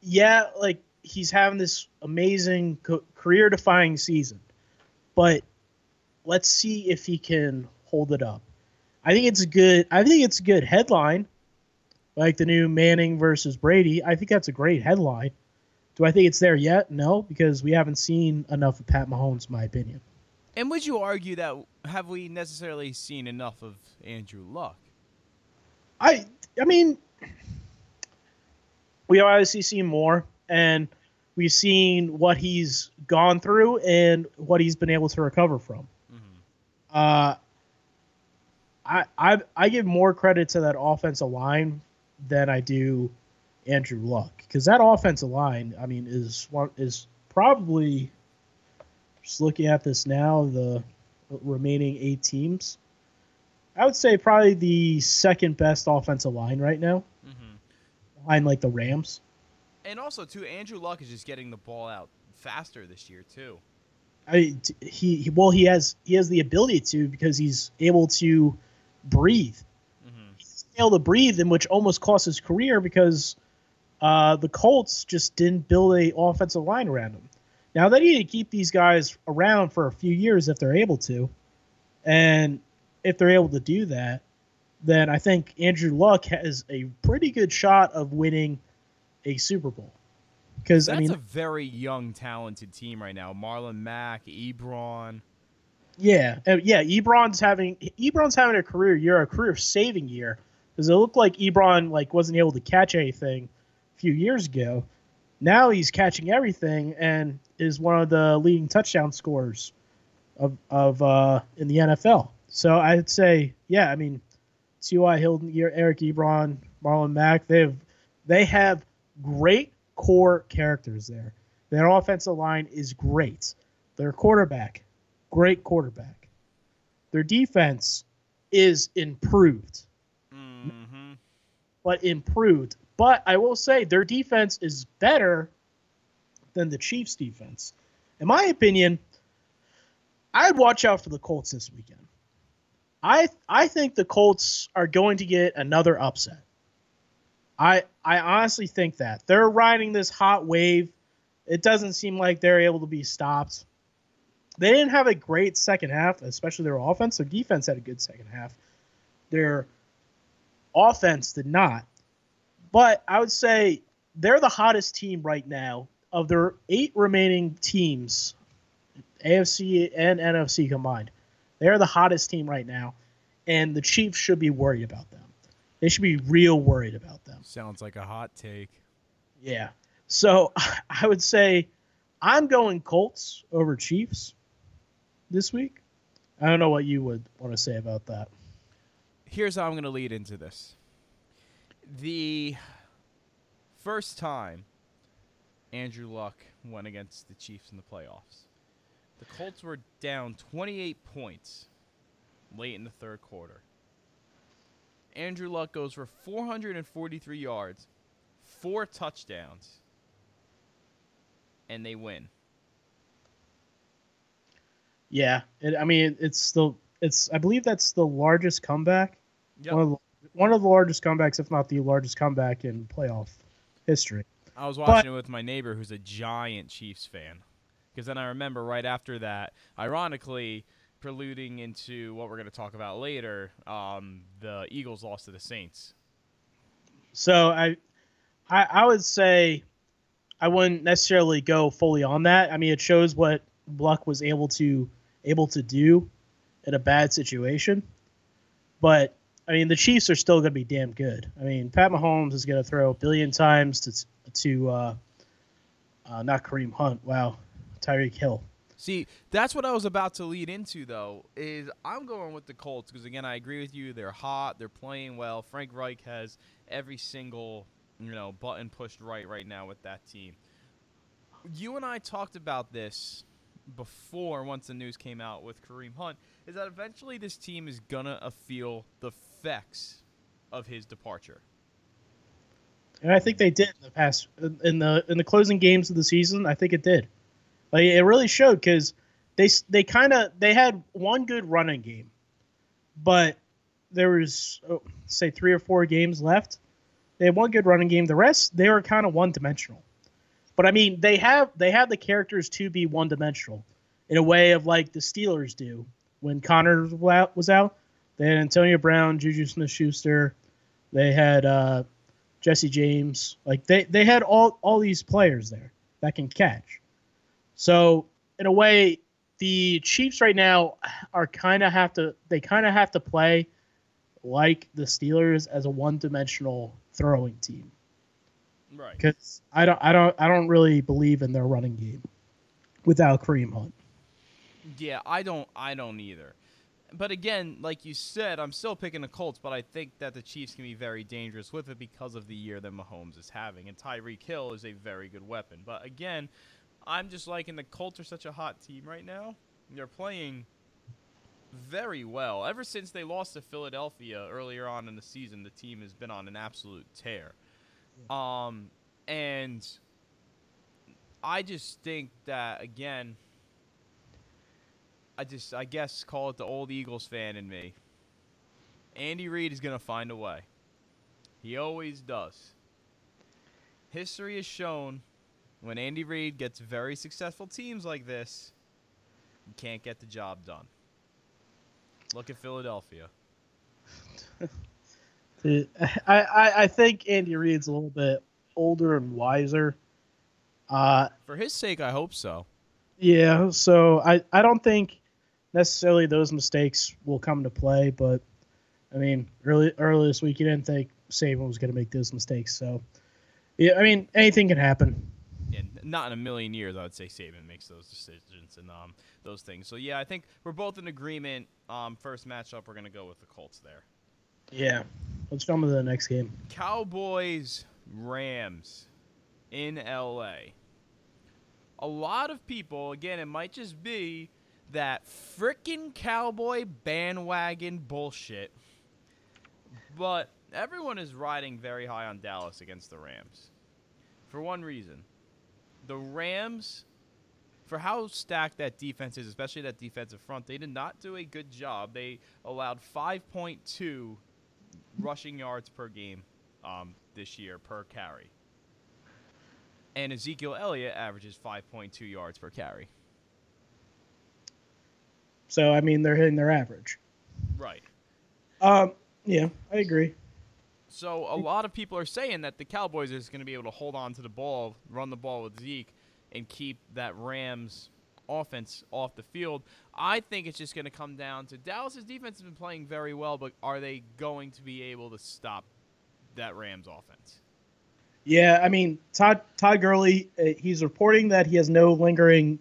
yeah, like he's having this amazing co- career-defining season, but let's see if he can hold it up. I think it's a good. I think it's a good headline, like the new Manning versus Brady. I think that's a great headline. Do I think it's there yet? No, because we haven't seen enough of Pat Mahomes, in my opinion. And would you argue that have we necessarily seen enough of Andrew Luck? I I mean, we obviously seen more, and we've seen what he's gone through and what he's been able to recover from. Uh, I I I give more credit to that offensive line than I do Andrew Luck because that offensive line, I mean, is one is probably just looking at this now the remaining eight teams. I would say probably the second best offensive line right now, mm-hmm. behind like the Rams. And also, too, Andrew Luck is just getting the ball out faster this year too. I mean, he well he has he has the ability to because he's able to breathe. Able to breathe, in which almost cost his career because uh, the Colts just didn't build a offensive line around him. Now they need to keep these guys around for a few years if they're able to, and if they're able to do that, then I think Andrew Luck has a pretty good shot of winning a Super Bowl. Because I mean, a very young, talented team right now. Marlon Mack, Ebron. Yeah, uh, yeah. Ebron's having Ebron's having a career year, a career saving year, because it looked like Ebron like wasn't able to catch anything a few years ago. Now he's catching everything and is one of the leading touchdown scorers of of uh, in the NFL. So I'd say, yeah. I mean, T.Y. Hilton, Eric Ebron, Marlon Mack, they have they have great core characters there. Their offensive line is great. Their quarterback, great quarterback. Their defense is improved. But improved. But I will say their defense is better than the Chiefs' defense. In my opinion, I'd watch out for the Colts this weekend. I I think the Colts are going to get another upset. I I honestly think that they're riding this hot wave. It doesn't seem like they're able to be stopped. They didn't have a great second half, especially their offense. Their defense had a good second half. Their offense did not. But I would say they're the hottest team right now of their eight remaining teams, AFC and NFC combined. They're the hottest team right now, and the Chiefs should be worried about them. They should be real worried about them. Sounds like a hot take. Yeah. So I would say I'm going Colts over Chiefs this week. I don't know what you would want to say about that. Here's how I'm going to lead into this. The first time Andrew Luck went against the Chiefs in the playoffs, the Colts were down 28 points late in the third quarter. Andrew Luck goes for 443 yards, four touchdowns, and they win. Yeah, it, I mean it's still it's I believe that's the largest comeback. Yep. One of the, one of the largest comebacks, if not the largest comeback in playoff history. I was But- watching it with my neighbor who's a giant Chiefs fan. Because then I remember right after that, ironically, preluding into what we're going to talk about later, um, the Eagles lost to the Saints. So I, I I would say I wouldn't necessarily go fully on that. I mean, it shows what Luck was able to able to do in a bad situation. But I mean, the Chiefs are still going to be damn good. I mean, Pat Mahomes is going to throw a billion times to to uh, uh, not Kareem Hunt. Wow, Tyreek Hill. See, that's what I was about to lead into, though. Is I'm going with the Colts because again, I agree with you. They're hot. They're playing well. Frank Reich has every single you know button pushed right right now with that team. You and I talked about this before once the news came out with Kareem Hunt. Is that eventually this team is gonna feel the effects of his departure? And I think they did in the past in the in the closing games of the season. I think it did. Like it really showed because they they kind of they had one good running game, but there was oh, say three or four games left. They had one good running game. The rest they were kind of one dimensional. But I mean, they have they have the characters to be one dimensional in a way of like the Steelers do when Conner was out- was out. They had Antonio Brown, Juju Smith-Schuster. They had uh, Jesse James. Like they they had all all these players there that can catch. So in a way, the Chiefs right now are kind of have to they kind of have to play like the Steelers as a one-dimensional throwing team Right. because I don't I don't I don't really believe in their running game without Kareem Hunt. Yeah, I don't I don't either. But again, like you said, I'm still picking the Colts, but I think that the Chiefs can be very dangerous with it because of the year that Mahomes is having. And Tyreek Hill is a very good weapon. But again, I'm just liking the Colts are such a hot team right now. They're playing very well. Ever since they lost to Philadelphia earlier on in the season, the team has been on an absolute tear. Um, and I just think that again, I just I guess call it the old Eagles fan in me. Andy Reid is gonna find a way. He always does. History has shown when Andy Reid gets very successful teams like this, you can't get the job done. Look at Philadelphia. I, I I think Andy Reid's a little bit older and wiser. Uh, For his sake, I hope so. yeah, so I, I don't think necessarily those mistakes will come to play, but I mean, early early this week you didn't think Saban was going to make those mistakes, so yeah, I mean anything can happen. and not in a million years, I would say Saban makes those decisions and um, those things. So yeah, I think we're both in agreement. Um, first matchup, we're gonna go with the Colts there. Yeah, let's jump into the next game. Cowboys Rams in LA. A lot of people, again, it might just be that frickin' cowboy bandwagon bullshit, but everyone is riding very high on Dallas against the Rams. For one reason the Rams, for how stacked that defense is, especially that defensive front, they did not do a good job. They allowed 5.2 rushing yards per game um, this year per carry. And Ezekiel Elliott averages 5.2 yards per carry. So I mean they're hitting their average. Right. Um, yeah, I agree. So a lot of people are saying that the Cowboys is going to be able to hold on to the ball, run the ball with Zeke, and keep that Rams offense off the field. I think it's just going to come down to Dallas's defense has been playing very well, but are they going to be able to stop that Rams offense? Yeah, I mean Todd Todd Gurley, uh, he's reporting that he has no lingering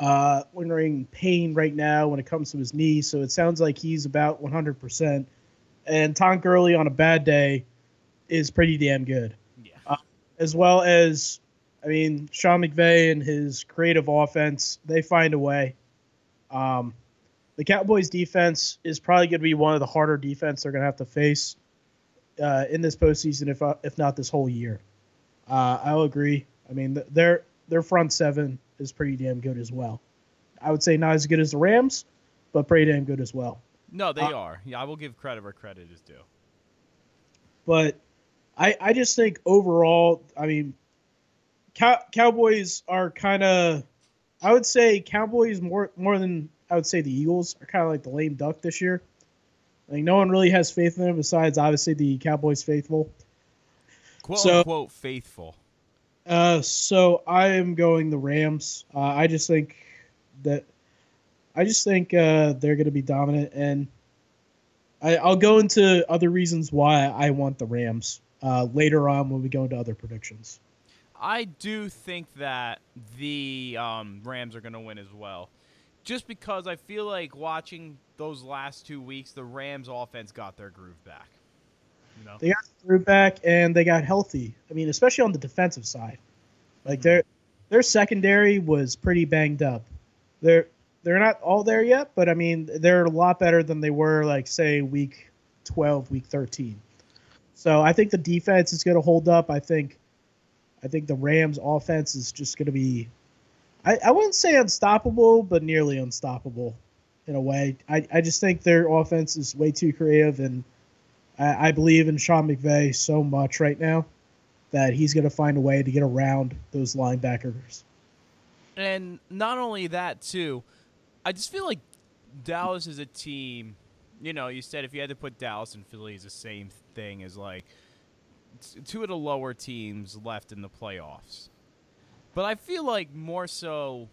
uh, pain right now when it comes to his knee. So it sounds like he's about 100%. and Tom Gurley on a bad day is pretty damn good. Yeah. Uh, as well as, I mean, Sean McVay and his creative offense, they find a way. Um, the Cowboys defense is probably going to be one of the harder defense they're going to have to face uh, in this postseason, if uh, if not this whole year. Uh, I'll agree. I mean, th- their their front seven is pretty damn good as well. I would say not as good as the Rams, but pretty damn good as well. No, they Uh, are. Yeah, I will give credit where credit is due. But I I just think overall, I mean, Cow- Cowboys are kind of, I would say Cowboys more more than I would say the Eagles are kind of like the lame duck this year. Like no one really has faith in them besides obviously the Cowboys faithful. Quote So- unquote faithful. Uh, so I am going the Rams. Uh, I just think that I just think uh, they're going to be dominant, and I, I'll go into other reasons why I want the Rams uh, later on when we go into other predictions. I do think that the um, Rams are going to win as well. Just because I feel like watching those last two weeks, the Rams offense got their groove back. Know? They got through back and they got healthy. I mean, especially on the defensive side, like mm-hmm. their their secondary was pretty banged up. They're they're not all there yet, but I mean they're a lot better than they were like say week twelve, week thirteen. So I think the defense is going to hold up. I think I think the Rams offense is just going to be I, I wouldn't say unstoppable, but nearly unstoppable in a way. I, I just think their offense is way too creative and I, I believe in Sean McVay so much right now that he's going to find a way to get around those linebackers. And not only that, too, I just feel like Dallas is a team. You know, you said if you had to put Dallas and Philly as the same thing as like two of the lower teams left in the playoffs. But I feel like more so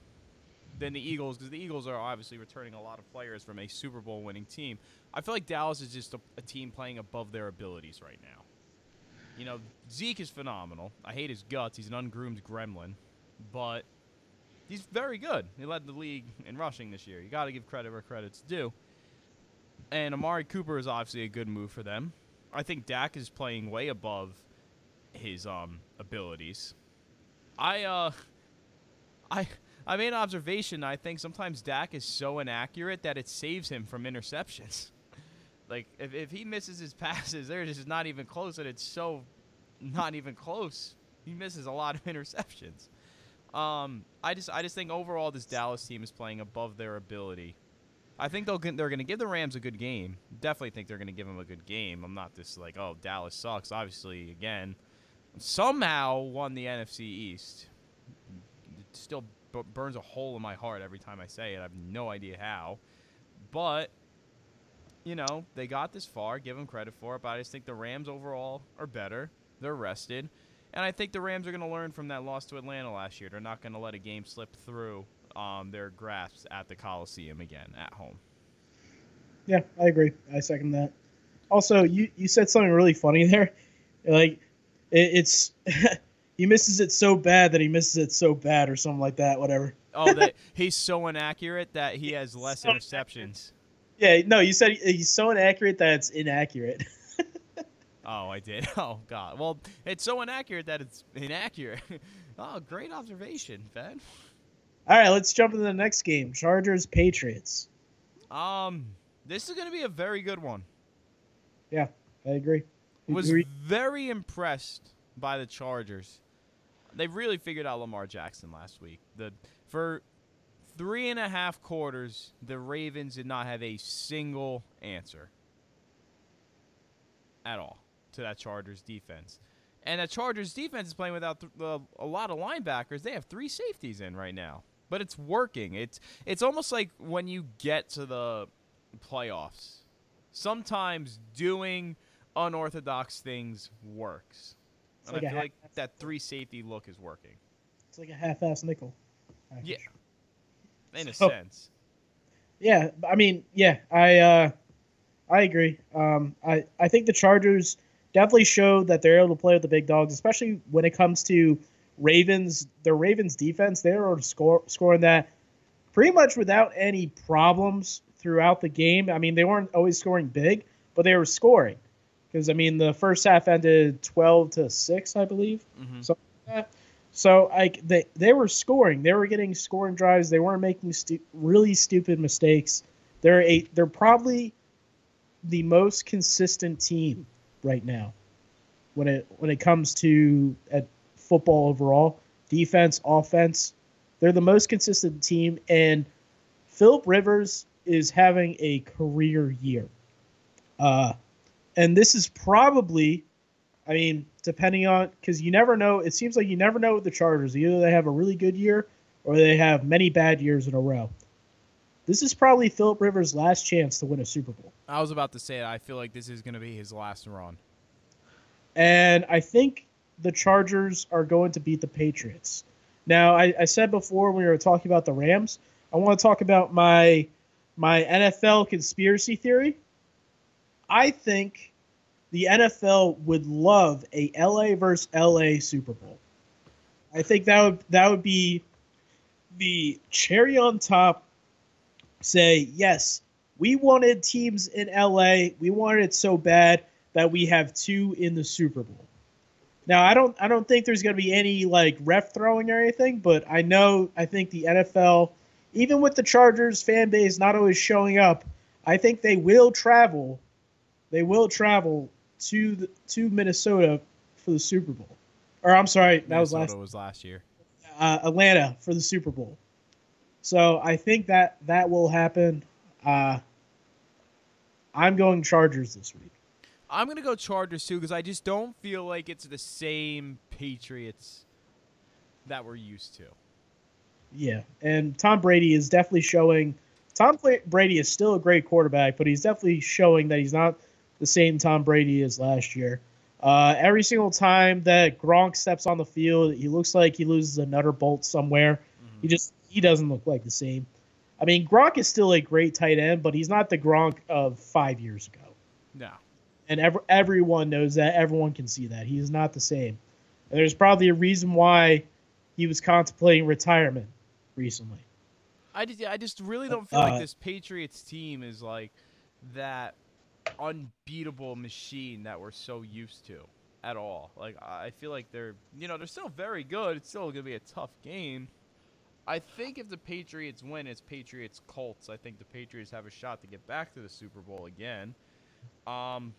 than the Eagles, because the Eagles are obviously returning a lot of players from a Super Bowl winning team. I feel like Dallas is just a, a team playing above their abilities right now. You know, Zeke is phenomenal. I hate his guts. He's an ungroomed gremlin, but he's very good. He led the league in rushing this year. You got to give credit where credit's due. And Amari Cooper is obviously a good move for them. I think Dak is playing way above his um abilities. I uh I I made an observation. I think sometimes Dak is so inaccurate that it saves him from interceptions. Like if, if he misses his passes, they're just not even close, and it's so not even close. He misses a lot of interceptions. Um, I just I just think overall this Dallas team is playing above their ability. I think they'll they're going to give the Rams a good game. Definitely think they're going to give them a good game. I'm not just like oh Dallas sucks. Obviously, again, somehow won the NFC East. It still burns a hole in my heart every time I say it. I have no idea how, but you know they got this far. Give them credit for it. But I just think the Rams overall are better. They're rested. And I think the Rams are going to learn from that loss to Atlanta last year. They're not going to let a game slip through um, their grasps at the Coliseum again at home. Yeah, I agree. I second that. Also, you, you said something really funny there. Like, it, it's he misses it so bad that he misses it so bad, or something like that. Whatever. Oh, that he's so inaccurate that he has less interceptions. Yeah, no, you said he's so inaccurate that it's inaccurate. Oh, I did. Oh God. Well, it's so inaccurate that it's inaccurate. oh, great observation, Ben. All right, let's jump into the next game: Chargers Patriots. Um, this is going to be a very good one. Yeah, I agree. Was Agree. very impressed by the Chargers. They really figured out Lamar Jackson last week. The for three and a half quarters, the Ravens did not have a single answer at all to that Chargers defense. And that Chargers defense is playing without th- uh, a lot of linebackers. They have three safeties in right now, but it's working. It's it's almost like when you get to the playoffs. Sometimes doing unorthodox things works. It's And like I feel like that three safety look is working. It's like a half-ass nickel. Yeah. In a So- sense. Yeah, I mean, yeah, I uh, I agree. Um, I I think the Chargers definitely showed that they're able to play with the big dogs, especially when it comes to Ravens. The Ravens defense, they were score, scoring that pretty much without any problems throughout the game. I mean, they weren't always scoring big, but they were scoring because I mean the first half ended twelve to six, I believe, Mhm. something like that. So like they they were scoring, they were getting scoring drives. They weren't making stu- really stupid mistakes. They're a they're probably the most consistent team right now when it when it comes to at football overall, defense, offense. They're the most consistent team, and Philip Rivers is having a career year. Uh, and this is probably, I mean, depending on because you never know. It seems like you never know with the Chargers. Either they have a really good year or they have many bad years in a row. This is probably Philip Rivers' last chance to win a Super Bowl. I was about to say that I feel like this is going to be his last run. And I think the Chargers are going to beat the Patriots. Now, I, I said before when we were talking about the Rams, I want to talk about my my NFL conspiracy theory. I think the NFL would love a LA versus LA Super Bowl. I think that would that would be the cherry on top. Say yes, we wanted teams in LA. We wanted it so bad that we have two in the Super Bowl. Now I don't I don't think there's going to be any like ref throwing or anything, but I know I think the NFL, even with the Chargers fan base not always showing up, I think they will travel. They will travel to the, to Minnesota for the Super Bowl. Or I'm sorry, that was Minnesota last was last year. uh, Atlanta for the Super Bowl. So I think that that will happen. Uh, I'm going Chargers this week. I'm gonna go Chargers too because I just don't feel like it's the same Patriots that we're used to. Yeah, and Tom Brady is definitely showing. Tom Brady is still a great quarterback, but he's definitely showing that he's not the same Tom Brady as last year. Uh, every single time that Gronk steps on the field, he looks like he loses a nutter bolt somewhere. He just he doesn't look like the same. I mean, Gronk is still a great tight end, but he's not the Gronk of five years ago. No. and ev- everyone knows that. Everyone can see that he's not the same. And there's probably a reason why he was contemplating retirement recently. I just, I just really don't feel Uh, like this Patriots team is like that unbeatable machine that we're so used to at all. Like I feel like they're, you know, they're still very good. It's still gonna be a tough game. I think if the Patriots win, it's Patriots Colts. I think the Patriots have a shot to get back to the Super Bowl again. Um,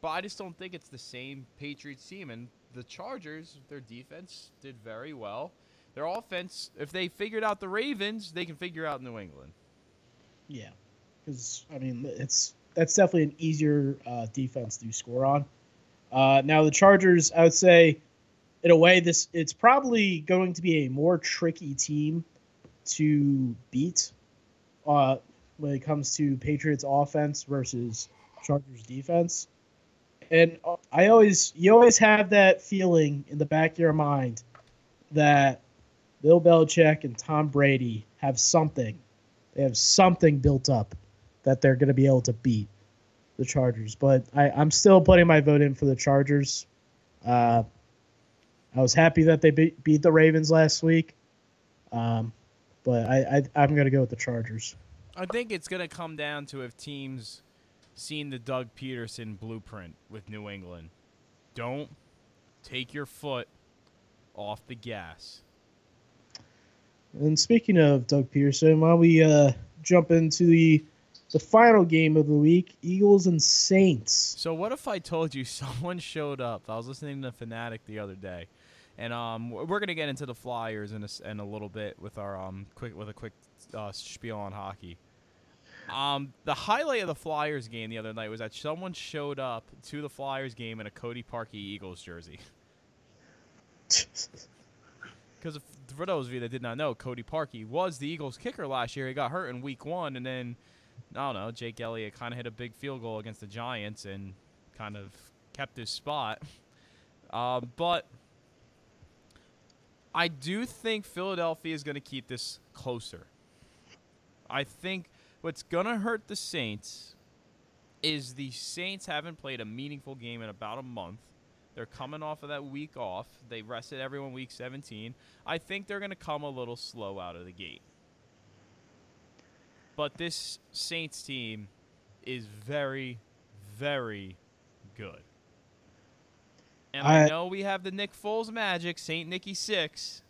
but I just don't think it's the same Patriots team. And the Chargers, their defense did very well. Their offense, if they figured out the Ravens, they can figure out New England. Yeah, because I mean it's that's definitely an easier uh, defense to score on. Uh, now the Chargers, I would say, in a way, this it's probably going to be a more tricky team to beat uh, when it comes to Patriots offense versus Chargers defense. And uh, I always, you always have that feeling in the back of your mind that Bill Belichick and Tom Brady have something. They have something built up that they're going to be able to beat the Chargers. But I, I'm still putting my vote in for the Chargers. Uh, I was happy that they beat, beat the Ravens last week. Um, but I, I, I'm going to go with the Chargers. I think it's going to come down to if teams seen the Doug Pederson blueprint with New England. Don't take your foot off the gas. And speaking of Doug Pederson, why don't we uh, jump into the the final game of the week, Eagles and Saints. So what if I told you someone showed up? I was listening to Fanatic the other day, and um, we're gonna get into the Flyers in a, in a little bit with our um quick with a quick uh, spiel on hockey. Um, the highlight of the Flyers game the other night was that someone showed up to the Flyers game in a Cody Parkey Eagles jersey. Because for those of you that did not know, Cody Parkey was the Eagles kicker last year. He got hurt in Week One, and then I don't know. Jake Elliott kind of hit a big field goal against the Giants and kind of kept his spot. Uh, but I do think Philadelphia is going to keep this closer. I think what's going to hurt the Saints is the Saints haven't played a meaningful game in about a month. They're coming off of that week off. They rested everyone week 17. I think they're going to come a little slow out of the gate. But this Saints team is very, very good. And I, I- know we have the Nick Foles magic, St. Nicky 6.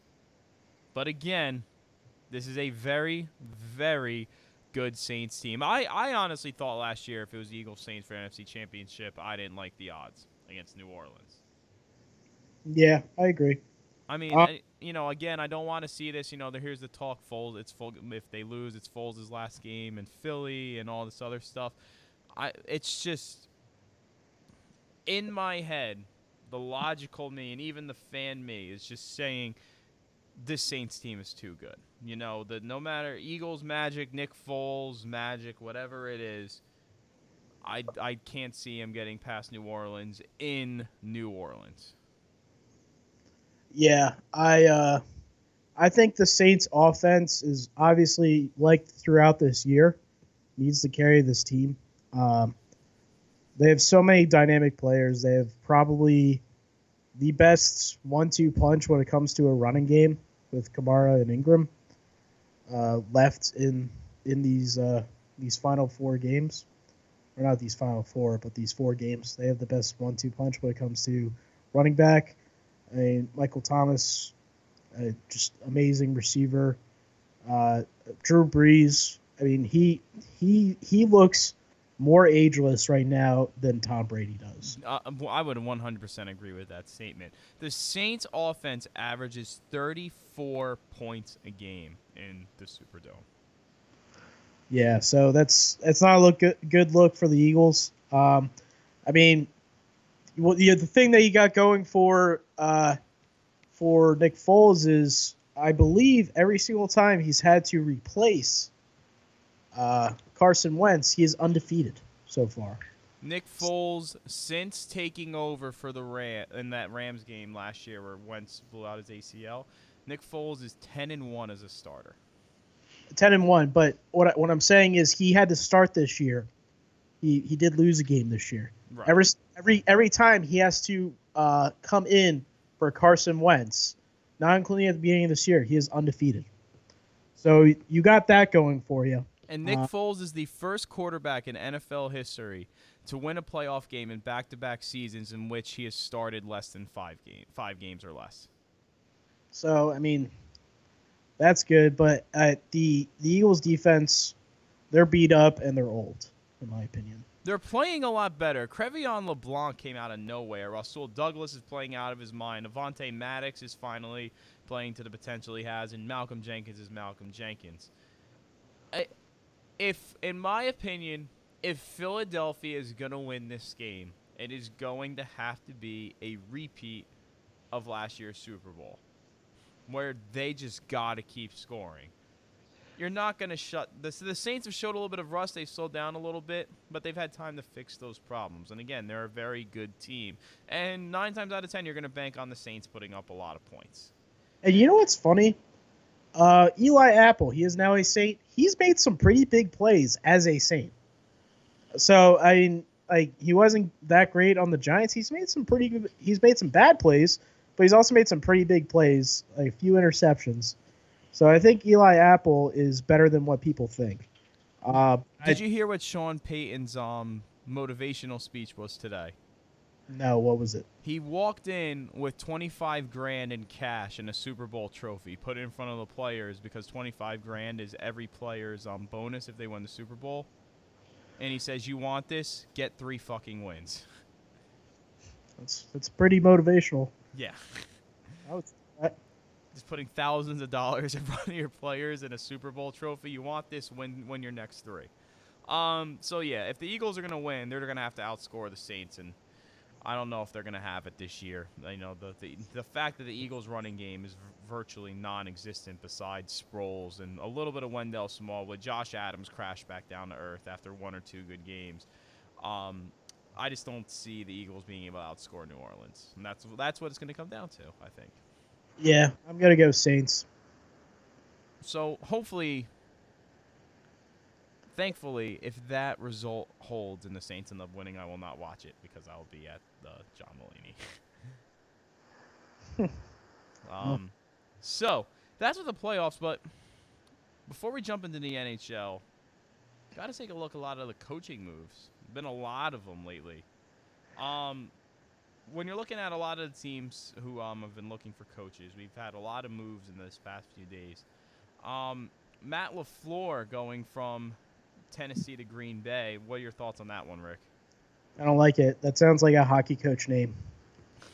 But again, this is a very, very good Saints team. I, I honestly thought last year if it was the Eagles Saints for NFC Championship, I didn't like the odds against New Orleans. Yeah, I agree. I mean, Uh, I, you know, again, I don't want to see this. You know, there, here's the talk. Foles, it's full. If they lose, it's Foles' last game in Philly and all this other stuff. I, it's just in my head, the logical me and even the fan me is just saying this Saints team is too good. You know, the no matter Eagles magic, Nick Foles magic, whatever it is, I I can't see him getting past New Orleans in New Orleans. Yeah, I uh, I think the Saints offense is obviously like throughout this year. Needs to carry this team. Um, they have so many dynamic players. They have probably the best one-two punch when it comes to a running game with Kamara and Ingram uh, left in in these uh, these final four games, or not these final four, but these four games. They have the best one-two punch when it comes to running back. I mean, Michael Thomas, uh, just amazing receiver. Uh, Drew Brees. I mean, he he he looks more ageless right now than Tom Brady does. Uh, I would 100% agree with that statement. The Saints offense averages 34 points a game in the Superdome. Yeah, so that's that's not a look good, good look for the Eagles. Um, I mean, well, the the thing that he got going for uh, for Nick Foles is, I believe, every single time he's had to replace uh, Carson Wentz, he is undefeated so far. Nick Foles, since taking over for the Ram in that Rams game last year where Wentz blew out his ACL, Nick Foles is 10 and 1 as a starter. ten and one. But what I, what I'm saying is he had to start this year. He he did lose a game this year. Right. Every every every time he has to uh, come in for Carson Wentz, not including at the beginning of this year, he is undefeated. So you got that going for you. And Nick Uh, Foles is the first quarterback in NFL history to win a playoff game in back-to-back seasons in which he has started less than 5 game 5 games or less. So I mean, that's good. But uh, the the Eagles defense, they're beat up and they're old, in my opinion. They're playing a lot better. Cre'Von LeBlanc came out of nowhere. Rasul Douglas is playing out of his mind. Avonte Maddox is finally playing to the potential he has, and Malcolm Jenkins is Malcolm Jenkins. I, if, in my opinion, if Philadelphia is going to win this game, it is going to have to be a repeat of last year's Super Bowl, where they just got to keep scoring you're not going to shut the, the Saints have showed a little bit of rust. They've slowed down a little bit, but they've had time to fix those problems. And again, they're a very good team. And nine times out of ten, you're going to bank on the Saints putting up a lot of points. And you know what's funny? Uh, Eli Apple, he is now a Saint. He's made some pretty big plays as a Saint. So I mean, like he wasn't that great on the Giants. He's made some pretty good. He's made some bad plays, but he's also made some pretty big plays, like a few interceptions. So I think Eli Apple is better than what people think. Uh, Did I- you hear what Sean Payton's um, motivational speech was today? No, what was it? He walked in with 25 grand in cash and a Super Bowl trophy, put in front of the players because 25 grand is every player's um, bonus if they win the Super Bowl. And he says, "You want this? Get three fucking wins." That's that's pretty motivational. Yeah. I would, just putting thousands of dollars in front of your players in a Super Bowl trophy. You want this win win your next three. Um, so yeah, if the Eagles are gonna win, they're gonna have to outscore the Saints, and I don't know if they're gonna have it this year. You know, the the, the fact that the Eagles' running game is virtually non-existent besides Sproles and a little bit of Wendell Smallwood. Josh Adams crashed back down to earth after one or two good games. Um, I just don't see the Eagles being able to outscore New Orleans, and that's that's what it's gonna come down to. I think. Yeah, I'm gonna go Saints. So hopefully, thankfully, if that result holds and the Saints end up winning, I will not watch it because I will be at the John Mulaney. um, so that's with the playoffs. But before we jump into the NHL, got to take a look at a lot of the coaching moves Been a lot of them lately. Um, when you're looking at a lot of the teams who um have been looking for coaches, we've had a lot of moves in this past few days. Um, Matt LaFleur going from Tennessee to Green Bay. What are your thoughts on that one, Rick? I don't like it. That sounds like a hockey coach name.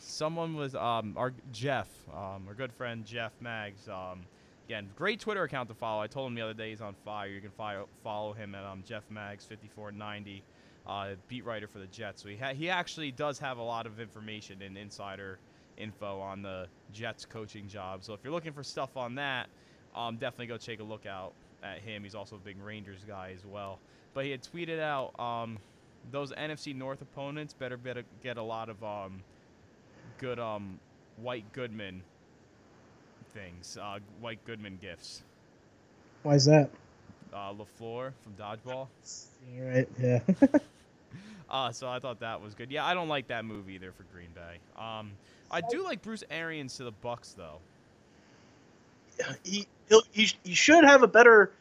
Someone was um our Jeff, um our good friend Jeff Mags. Um, again, great Twitter account to follow. I told him the other day he's on fire. You can follow follow him at um Jeff Mags fifty four ninety, uh, beat writer for the Jets. So he ha- he actually does have a lot of information and insider info on the Jets coaching job. So if you're looking for stuff on that, um definitely go take a look out at him. He's also a big Rangers guy as well. But he had tweeted out um those NFC North opponents better better get a lot of um good um White Goodman things, uh, White Goodman gifts. Why is that? Uh, Lafleur from Dodgeball. You're right. Yeah. Uh, so I thought that was good. Yeah, I don't like that move either for Green Bay. Um, I do like Bruce Arians to the Bucs though. he he'll, he, he should have a better.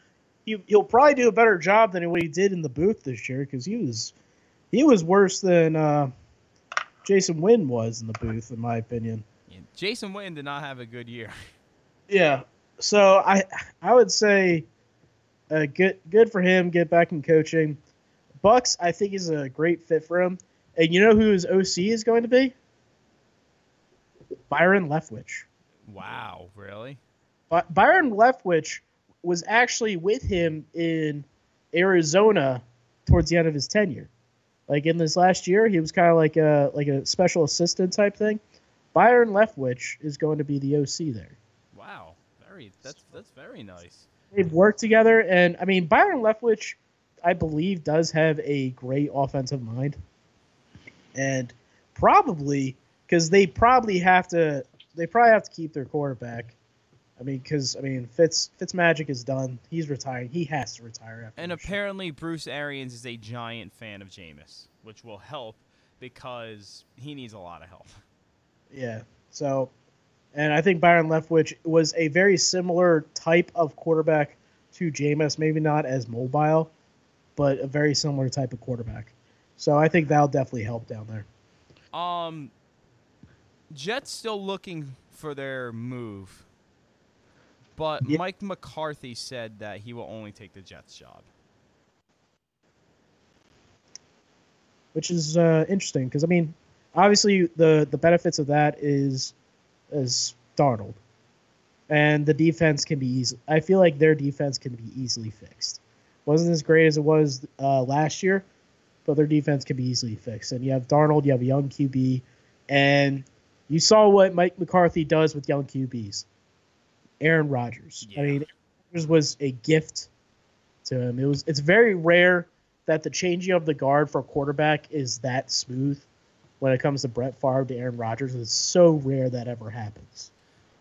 He, he'll probably do a better job than what he did in the booth this year because he was he was worse than uh, Jason Wynn was in the booth, in my opinion. Yeah, Jason Witten did not have a good year. Yeah. So I I would say uh, good good for him. Get back in coaching. Bucs, I think is a great fit for him. And you know who his OC is going to be? Byron Leftwich. Wow, really? But Byron Leftwich was actually with him in Arizona towards the end of his tenure. Like in this last year, he was kind of like a like a special assistant type thing. Byron Leftwich is going to be the OC there. Wow, very that's that's very nice. They've worked together, and I mean Byron Leftwich, I believe, does have a great offensive mind, and probably because they probably have to they probably have to keep their quarterback. I mean, because I mean Fitz Fitzmagic is done. He's retiring. He has to retire after. And apparently, Bruce Arians is a giant fan of Jameis, which will help because he needs a lot of help. Yeah. So, and I think Byron Leftwich was a very similar type of quarterback to Jameis. Maybe not as mobile, but a very similar type of quarterback. So I think that'll definitely help down there. Um, Jets still looking for their move, but Yeah. Mike McCarthy said that he will only take the Jets job. which is uh, interesting because I mean, obviously the the benefits of that is is Darnold, and the defense can be easy. I feel like their defense can be easily fixed. Wasn't as great as it was uh, last year, but their defense can be easily fixed. And you have Darnold, you have a young QB, and you saw what Mike McCarthy does with young QBs. Aaron Rodgers. I mean, Aaron Rodgers was a gift to him. It was. It's very rare that the changing of the guard for a quarterback is that smooth when it comes to Brett Favre to Aaron Rodgers. It's so rare that ever happens.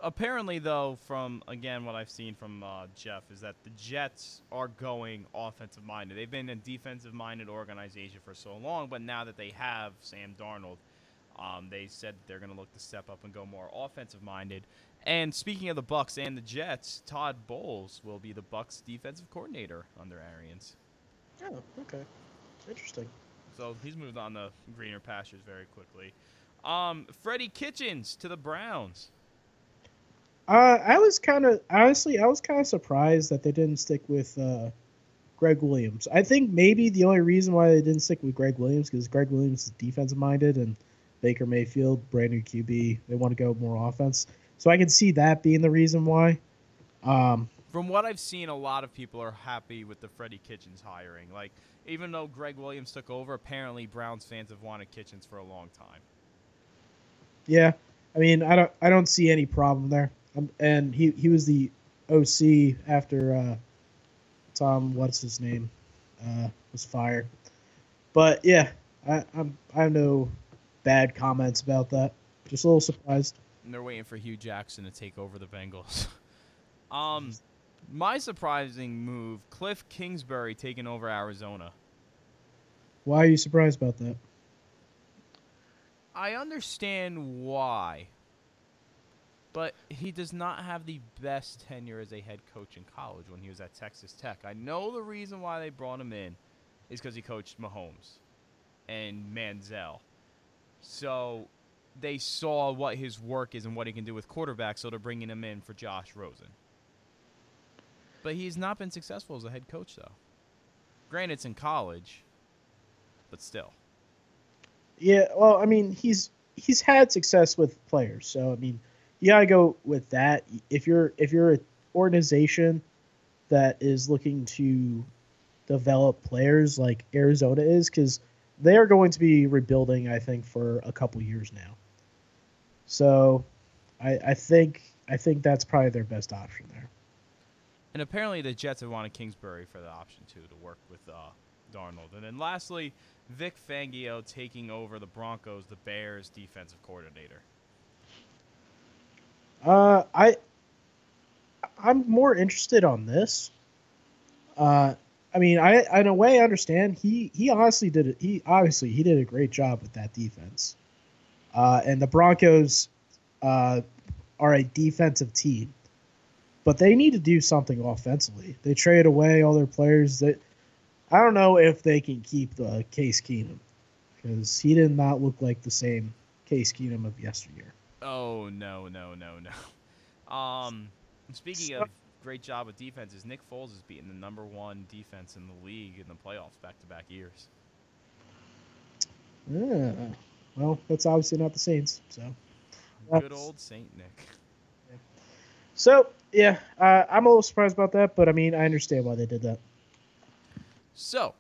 Apparently, though, from again what I've seen from uh, Jeff is that the Jets are going offensive minded. They've been a defensive minded organization for so long, but now that they have Sam Darnold, um, they said they're going to look to step up and go more offensive minded. And speaking of the Bucs and the Jets, Todd Bowles will be the Bucs defensive coordinator under Arians. Oh, okay. Interesting. So he's moved on to greener pastures very quickly. Um, Freddie Kitchens to the Browns. Uh, I was kind of honestly, I was kind of surprised that they didn't stick with uh, Gregg Williams. I think maybe the only reason why they didn't stick with Gregg Williams because Gregg Williams is defensive minded and Baker Mayfield, brand new QB, they want to go more offense. So I can see that being the reason why. Um, From what I've seen, a lot of people are happy with the Freddie Kitchens hiring. Like, even though Gregg Williams took over, apparently Browns fans have wanted Kitchens for a long time. Yeah, I mean, I don't, I don't see any problem there. Um, and he, he was the OC after uh, Tom, what's his name, uh, was fired. But yeah, I, I'm, I have no bad comments about that. Just a little surprised. And they're waiting for Hue Jackson to take over the Bengals. um, my surprising move: Cliff Kingsbury taking over Arizona. Why are you surprised about that? I understand why, but he does not have the best tenure as a head coach in college when he was at Texas Tech. I know the reason why they brought him in is because he coached Mahomes. and Manziel. So they saw what his work is and what he can do with quarterbacks, so they're bringing him in for Josh Rosen. But he's not been successful as a head coach, though. Granted, it's in college, but still. Yeah, well, I mean, he's he's had success with players, so I mean, you gotta go with that. If you're if you're an organization that is looking to develop players like Arizona is, because they are going to be rebuilding, I think, for a couple years now. So, I, I think I think that's probably their best option there. And apparently the Jets have wanted Kingsbury for the option too to work with uh, Darnold. And then lastly, Vic Fangio taking over the Broncos, the Bears defensive coordinator. Uh, I I'm more interested on this. Uh, I mean, I in a way understand he he honestly did it. He obviously he did a great job with that defense. Uh, and the Broncos uh, are a defensive team, but they need to do something offensively. They trade away all their players. That I don't know if they can keep the Case Keenum because he did not look like the same Case Keenum of yesteryear. Oh no no no no. Um, speaking of great job with defenses, Nick Foles is beating the number one defense in the league in the playoffs back to back years. Yeah. Well, that's obviously not the Saints. So. Good old Saint Nick. So yeah, uh, I'm a little surprised about that, but I mean, I understand why they did that. So,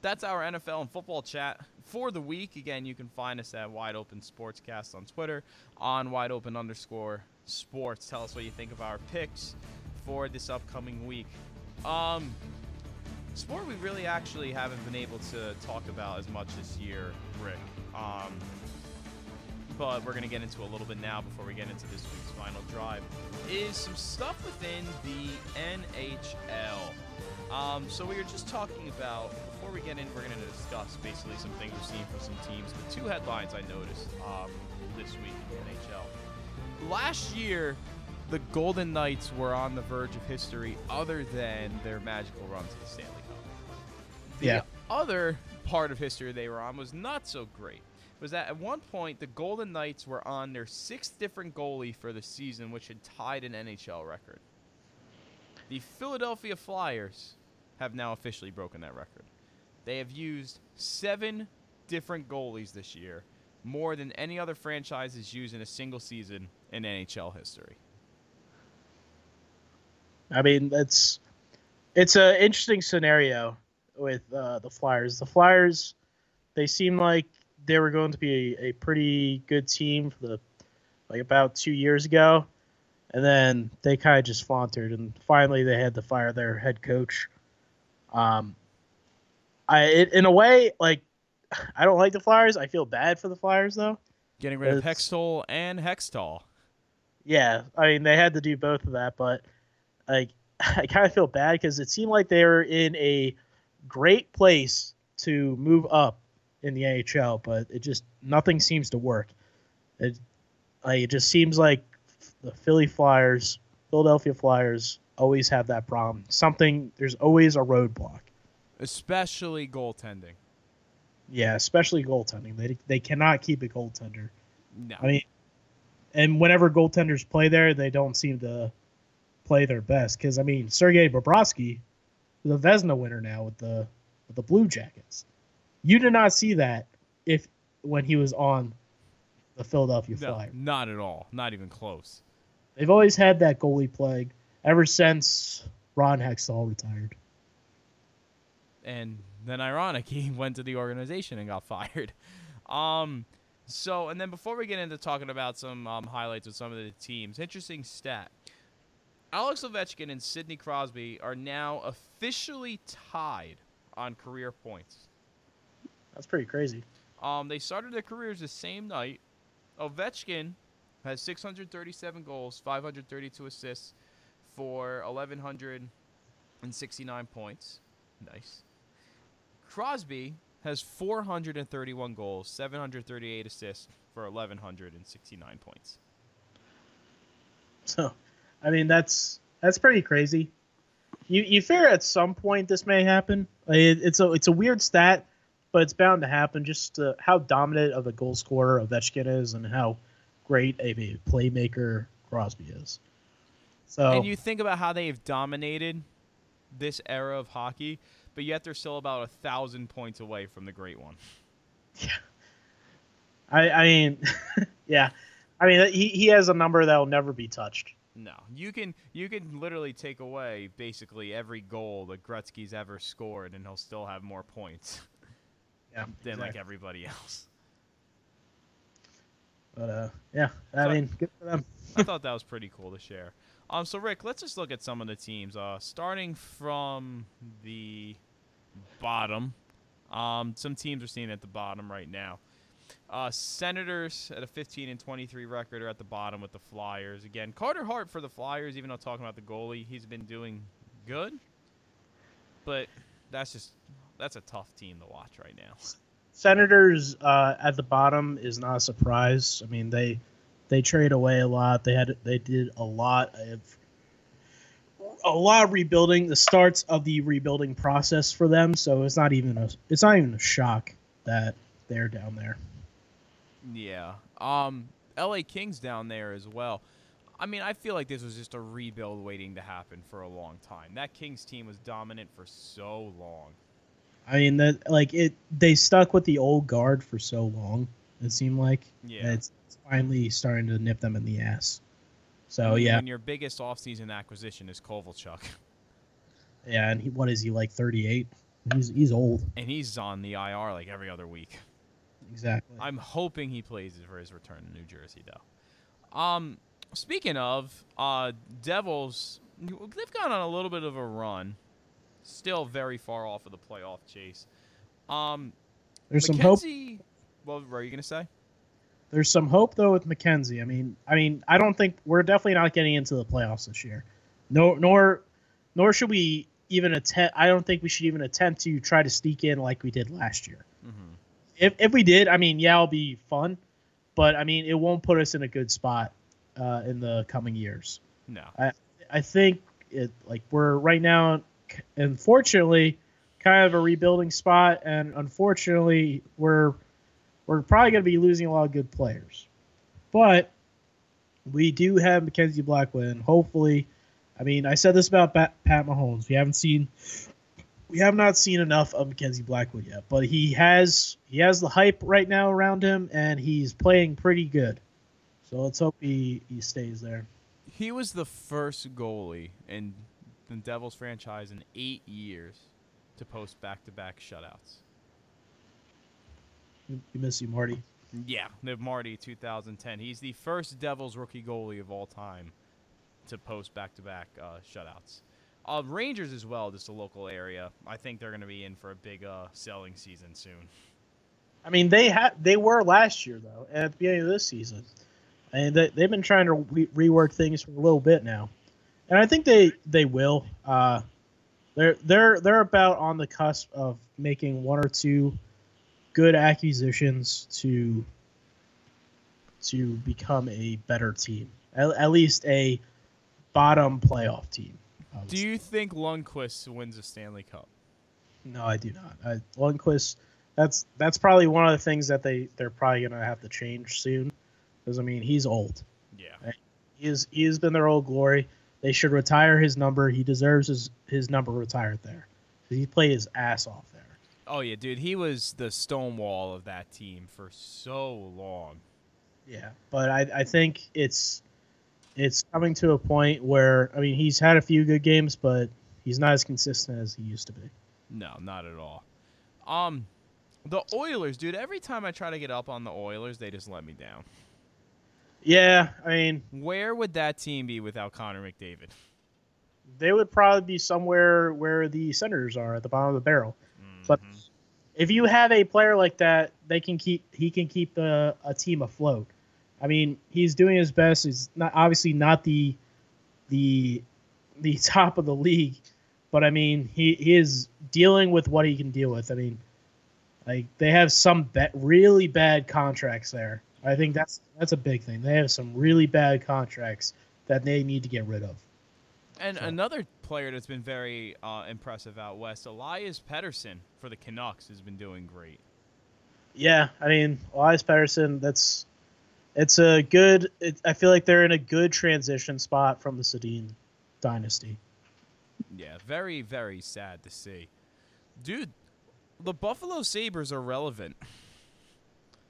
that's our NFL and football chat for the week. Again, you can find us at Wide Open Sportscast on Twitter, on Wide Open underscore Sports. Tell us what you think of our picks for this upcoming week. Um, sport we really actually haven't been able to talk about as much this year, Rick. Um, but we're going to get into a little bit now before we get into this week's final drive, is some stuff within the NHL. Um, so we were just talking about, before we get in, we're going to discuss basically some things we've seen from some teams, but two headlines I noticed um, this week in the NHL. Last year, the Golden Knights were on the verge of history other than their magical run to the Stanley Cup. The Yeah. other part of history they were on was not so great was that at one point the Golden Knights were on their sixth different goalie for the season, which had tied an NHL record. The Philadelphia Flyers have now officially broken that record. They have used seven different goalies this year, more than any other franchise has used in a single season in NHL history. I mean, that's it's an interesting scenario with uh, the Flyers. The Flyers, they seem like they were going to be a, a pretty good team for the like about two years ago, and then they kind of just faltered, and finally they had to fire their head coach. Um, I it, in a way like I don't like the Flyers. I feel bad for the Flyers though. Getting rid of Hextall and Hakstol. Yeah, I mean they had to do both of that, but like I kind of feel bad because it seemed like they were in a great place to move up in the AHL, but it just nothing seems to work. It like it just seems like the Philly Flyers, Philadelphia Flyers always have that problem. Something there's always a roadblock. Especially goaltending. Yeah, especially goaltending. They they cannot keep a goaltender. No. I mean, and whenever goaltenders play there, they don't seem to play their best. Because I mean, Sergei Bobrovsky the Vezina winner now with the with the Blue Jackets. You did not see that if when he was on the Philadelphia no, Flyers. not at all. Not even close. They've always had that goalie plague ever since Ron Hextall retired. And then ironic he went to the organization and got fired. Um so and then before we get into talking about some um, highlights of some of the teams interesting stat. Alex ovechkin and sidney crosby are now officially tied on career points. That's pretty crazy. um, they started their careers the same night. Ovechkin has 637 goals 532 assists for 1169 points. Nice Crosby has 431 goals, 738 assists for 1169 points. So, I mean, that's that's pretty crazy. You you fear at some point this may happen. It, it's a it's a weird stat but it's bound to happen. Just uh, how dominant of a goal scorer Ovechkin is, and how great a playmaker Crosby is. So And you think about how they've dominated this era of hockey, but yet they're still about a thousand points away from the great one. Yeah. I, I mean, yeah, I mean he, he has a number that will never be touched. No, you can you can literally take away basically every goal that Gretzky's ever scored, and he'll still have more points Yeah, than like everybody else. But uh, yeah, I So- mean, good for them. I thought that was pretty cool to share. Um, so Rick, let's just look at some of the teams. Uh, starting from the bottom, um, some teams are seen at the bottom right now. Uh, Senators at a 15 and 23 record are at the bottom with the Flyers. Again, Carter Hart for the Flyers. Even though talking about the goalie, he's been doing good, but that's just that's a tough team to watch right now. Senators uh, at the bottom is not a surprise. I mean, they they trade away a lot. They had they did a lot of a lot of rebuilding. The starts of the rebuilding process for them. So it's not even a it's not even a shock that they're down there. Yeah. Um, L.A. Kings down there as well. I mean, I feel like this was just a rebuild waiting to happen for a long time. That Kings team was dominant for so long. I mean that like it they stuck with the old guard for so long. It seemed like Yeah. It's, finally starting to nip them in the ass. So yeah, When your biggest offseason acquisition is Kovalchuk, yeah. And he what is he like thirty eight? He's he's old. and he's on the IR like every other week. Exactly. I'm hoping he plays for his return to New Jersey, though. Um, speaking of uh, Devils, they've gone on a little bit of a run. Still very far off of the playoff chase. Um, There's some hope. What were you gonna say? There's some hope though with Mackenzie. I mean, I mean, I don't think we're definitely not getting into the playoffs this year. No, nor, nor should we even attempt. I don't think we should even attempt to try to sneak in like we did last year. Mm-hmm. If if we did, I mean, yeah, it'll be fun, but I mean, it won't put us in a good spot uh, in the coming years. No. I I think it like we're right now, unfortunately, kind of a rebuilding spot, and unfortunately, we're we're probably going to be losing a lot of good players, but we do have Mackenzie Blackwood, and hopefully, I mean, I said this about Pat, Mahomes. We haven't seen, we have not seen enough of Mackenzie Blackwood yet, but he has he has the hype right now around him, and he's playing pretty good. So let's hope he, he stays there. He was the first goalie in the Devils franchise in eight years to post back-to-back shutouts. You miss you, Marty. Yeah, Niv Marty, 2010. He's the first Devils rookie goalie of all time to post back-to-back uh, shutouts. Uh, Rangers as well, just a local area. I think they're going to be in for a big uh, selling season soon. I mean, they had they were last year though, and at the beginning of this season, and they, they've been trying to re- rework things for a little bit now, and I think they they will. Uh, they're they're they're about on the cusp of making one or two good acquisitions to to become a better team, at, at least a bottom playoff team. Do you think Lundqvist wins a Stanley Cup? No, I do not. I, Lundqvist, that's that's probably one of the things that they they're probably gonna have to change soon, because I mean he's old. Yeah. He is he has been their old glory. They should retire his number. He deserves his his number retired there. He played his ass off. Oh yeah, dude, he was the stonewall of that team for so long. Yeah, but I I think it's it's coming to a point where I mean he's had a few good games, but he's not as consistent as he used to be. No, not at all. Um, the Oilers, dude. Every time I try to get up on the Oilers, they just let me down. Yeah, I mean Where would that team be without Connor McDavid? they would probably be somewhere where the Senators are at the bottom of the barrel. But mm-hmm. if you have a player like that, they can keep he can keep a, a team afloat. I mean, he's doing his best. He's not obviously not the the the top of the league, but I mean, he, he is dealing with what he can deal with. I mean, like they have some ba- really bad contracts there. I think that's that's a big thing. They have some really bad contracts that they need to get rid of. And another player that's been very uh, impressive out west, Elias Pettersson for the Canucks, has been doing great. Yeah, I mean, Elias Pettersson. That's it's a good. It, I feel like they're in a good transition spot from the Sedin dynasty. Yeah, very, very sad to see. Dude, the Buffalo Sabres are relevant.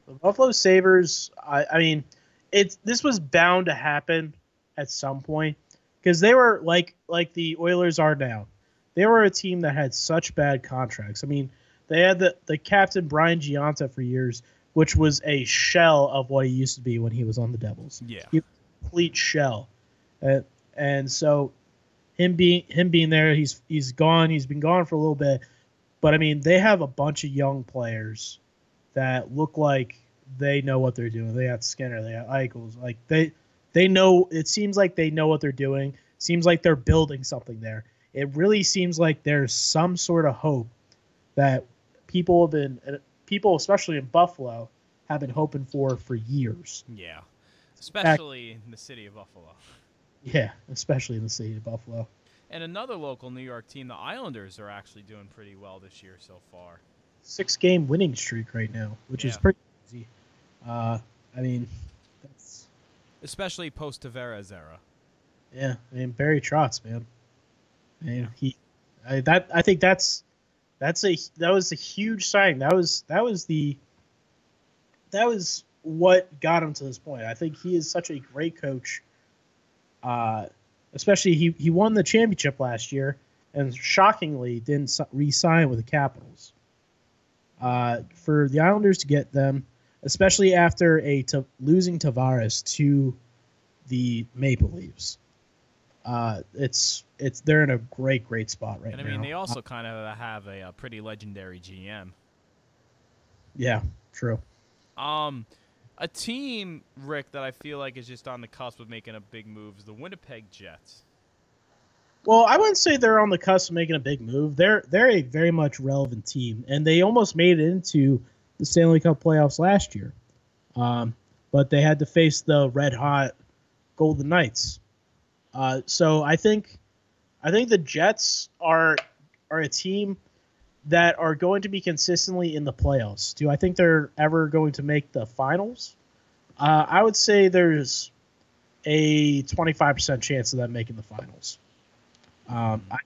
The Buffalo Sabres. I, I mean, it's this was bound to happen at some point because they were like like the Oilers are now. They were a team that had such bad contracts. I mean, they had the the captain Brian Gionta for years, which was a shell of what he used to be when he was on the Devils. Yeah. He- complete shell, and and so him being him being there, he's he's gone. He's been gone for a little bit, but I mean, they have a bunch of young players that look like they know what they're doing. They got Skinner, they got Eichels, like they they know. It seems like they know what they're doing. Seems like they're building something there. It really seems like there's some sort of hope that people have been people, especially in Buffalo, have been hoping for for years. Yeah. Especially in the city of Buffalo. Yeah, especially in the city of Buffalo. And another local New York team, the Islanders, are actually doing pretty well this year so far. Six game winning streak right now, which is pretty easy. Uh, I mean, Especially post Tavares era. yeah. I mean Barry Trotz, man. I mean, he, I, that I think that's that's a that was a huge sign. That was that was the that was what got him to this point. I think he is such a great coach. Uh, especially he he won the championship last year, and shockingly didn't si- re-sign with the Capitals. Uh, for the Islanders to get them, especially after a t- losing Tavares to the Maple Leafs, uh, it's it's they're in a great great spot right now. And I now. mean, they also kind of have a, uh pretty legendary GM. yeah, true. Um, a team, Rick, that I feel like is just on the cusp of making a big move is the Winnipeg Jets. Well, I wouldn't say they're on the cusp of making a big move. They're they're a very much relevant team, and they almost made it into the Stanley Cup playoffs last year, um, but they had to face the red hot Golden Knights. Uh, so I think I think the Jets are are a team that are going to be consistently in the playoffs. Do I think they're ever going to make the finals? Uh, I would say there's a 25% chance of them making the finals. Um, I,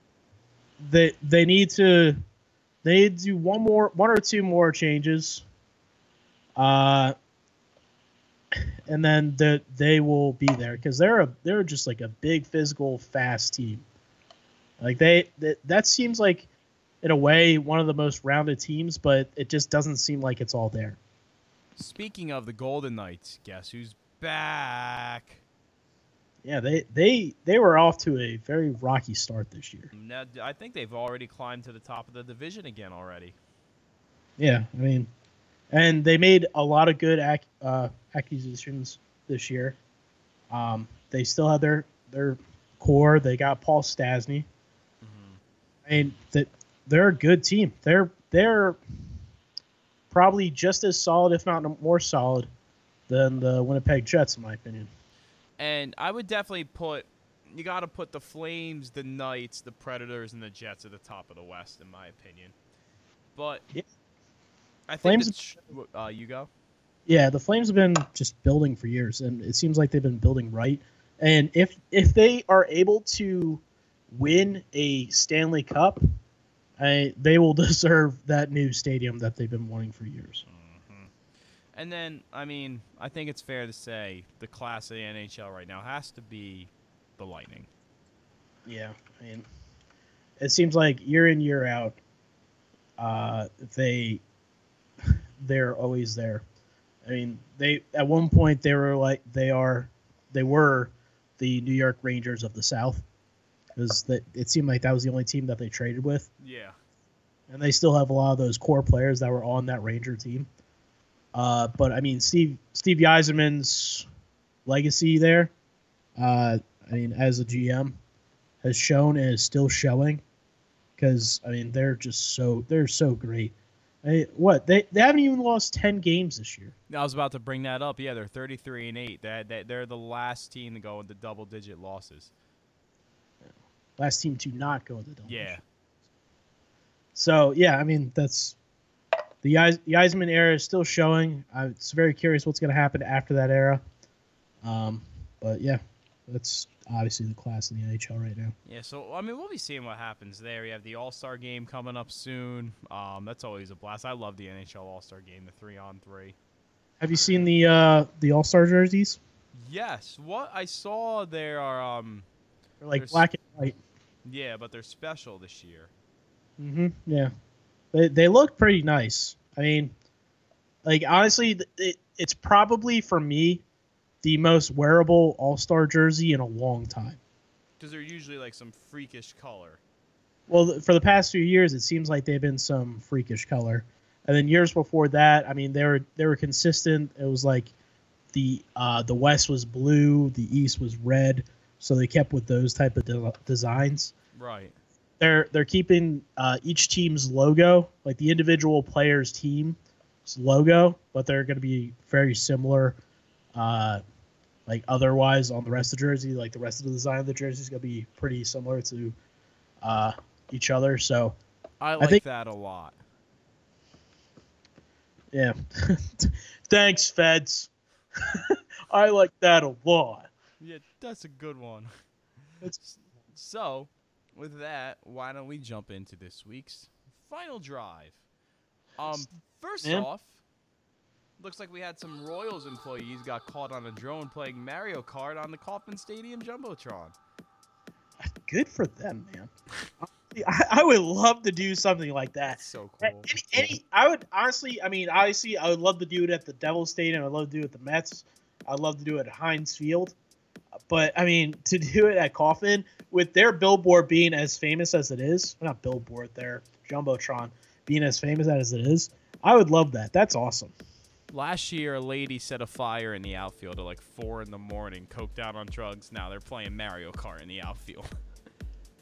they they need to they do one more one or two more changes. Uh, and then the, they will be there because they're a they're just like a big physical fast team. Like they that, that seems like in a way one of the most rounded teams, but it just doesn't seem like it's all there. Speaking of the Golden Knights, guess who's back? Yeah, they they they were off to a very rocky start this year. Now, I think they've already climbed to the top of the division again already. Yeah, I mean, and they made a lot of good ac- uh, acquisitions this year. Um, they still have their their core. They got Paul Stastny. I mean, that they're a good team. They're they're probably just as solid, if not more solid, than the Winnipeg Jets, in my opinion. And I would definitely put you got to put the Flames, the Knights, the Predators, and the Jets at the top of the West, in my opinion. But Yeah. I think Flames- uh, you go. Yeah, the Flames have been just building for years, and it seems like they've been building right. And if if they are able to win a Stanley Cup, I, they will deserve that new stadium that they've been wanting for years. And then, I mean, I think it's fair to say the class of the NHL right now has to be the Lightning. Yeah, I mean, it seems like year in year out, uh, they they're always there. I mean, they at one point they were like they are they were the New York Rangers of the South because that it seemed like that was the only team that they traded with, Yeah. and they still have a lot of those core players that were on that Ranger team. Uh, but I mean, Steve Steve Yzerman's legacy there, uh, I mean, as a GM, has shown and is still showing. Because I mean, they're just so they're so great. I mean, what they they haven't even lost ten games this year. I was about to bring that up. Yeah, they're 33 and 8. They're, they- they're the last team to go into double digit losses. last team to not go into double. Yeah. So yeah, I mean that's the Eis- the Yzerman era is still showing. I'm it's very curious what's going to happen after that era. Um, but yeah, that's obviously the class in the NHL right now. Yeah, so I mean, we'll be seeing what happens there. You have the All Star game coming up soon. Um, that's always a blast. I love the NHL All Star game, the three on three. Have you seen the uh, the All Star jerseys? Yes, what I saw there are um, They're like black and white. yeah, but they're special this year. hmm Yeah, they they look pretty nice. I mean, like honestly, it, it's probably for me the most wearable All Star jersey in a long time. Because they're usually like some freakish color. Well, th- for the past few years, it seems like they've been some freakish color, and then years before that, I mean, they were they were consistent. It was like the uh, the West was blue, the East was red, so they kept with those type of de- designs. Right. They're they're keeping uh, each team's logo, like the individual player's team's logo, but they're going to be very similar. Uh, like otherwise on the rest of the jersey, like the rest of the design of the jersey is going to be pretty similar to uh, each other. So I like think- that a lot. yeah, thanks, Fedds. I like that a lot. Yeah, that's a good one. It's- So, with that, why don't we jump into this week's final drive? Um, first Yeah. off, looks like we had some Royals employees got caught on a drone playing Mario Kart on the Kauffman Stadium jumbotron. Good for them, man. I, I would love to do something like that. That's so cool. Any, any, I would honestly, I mean, obviously, I would love to do it at the Devil Stadium. I'd love to do it at the Mets. I'd love to do it at Heinz Field. But I mean, to do it at Kauffman with their billboard being as famous as it is, not billboard, their jumbotron being as famous as it is, I would love that. That's awesome. Last year, a lady set a fire in the outfield at like four in the morning, coked out on drugs. Now they're playing Mario Kart in the outfield.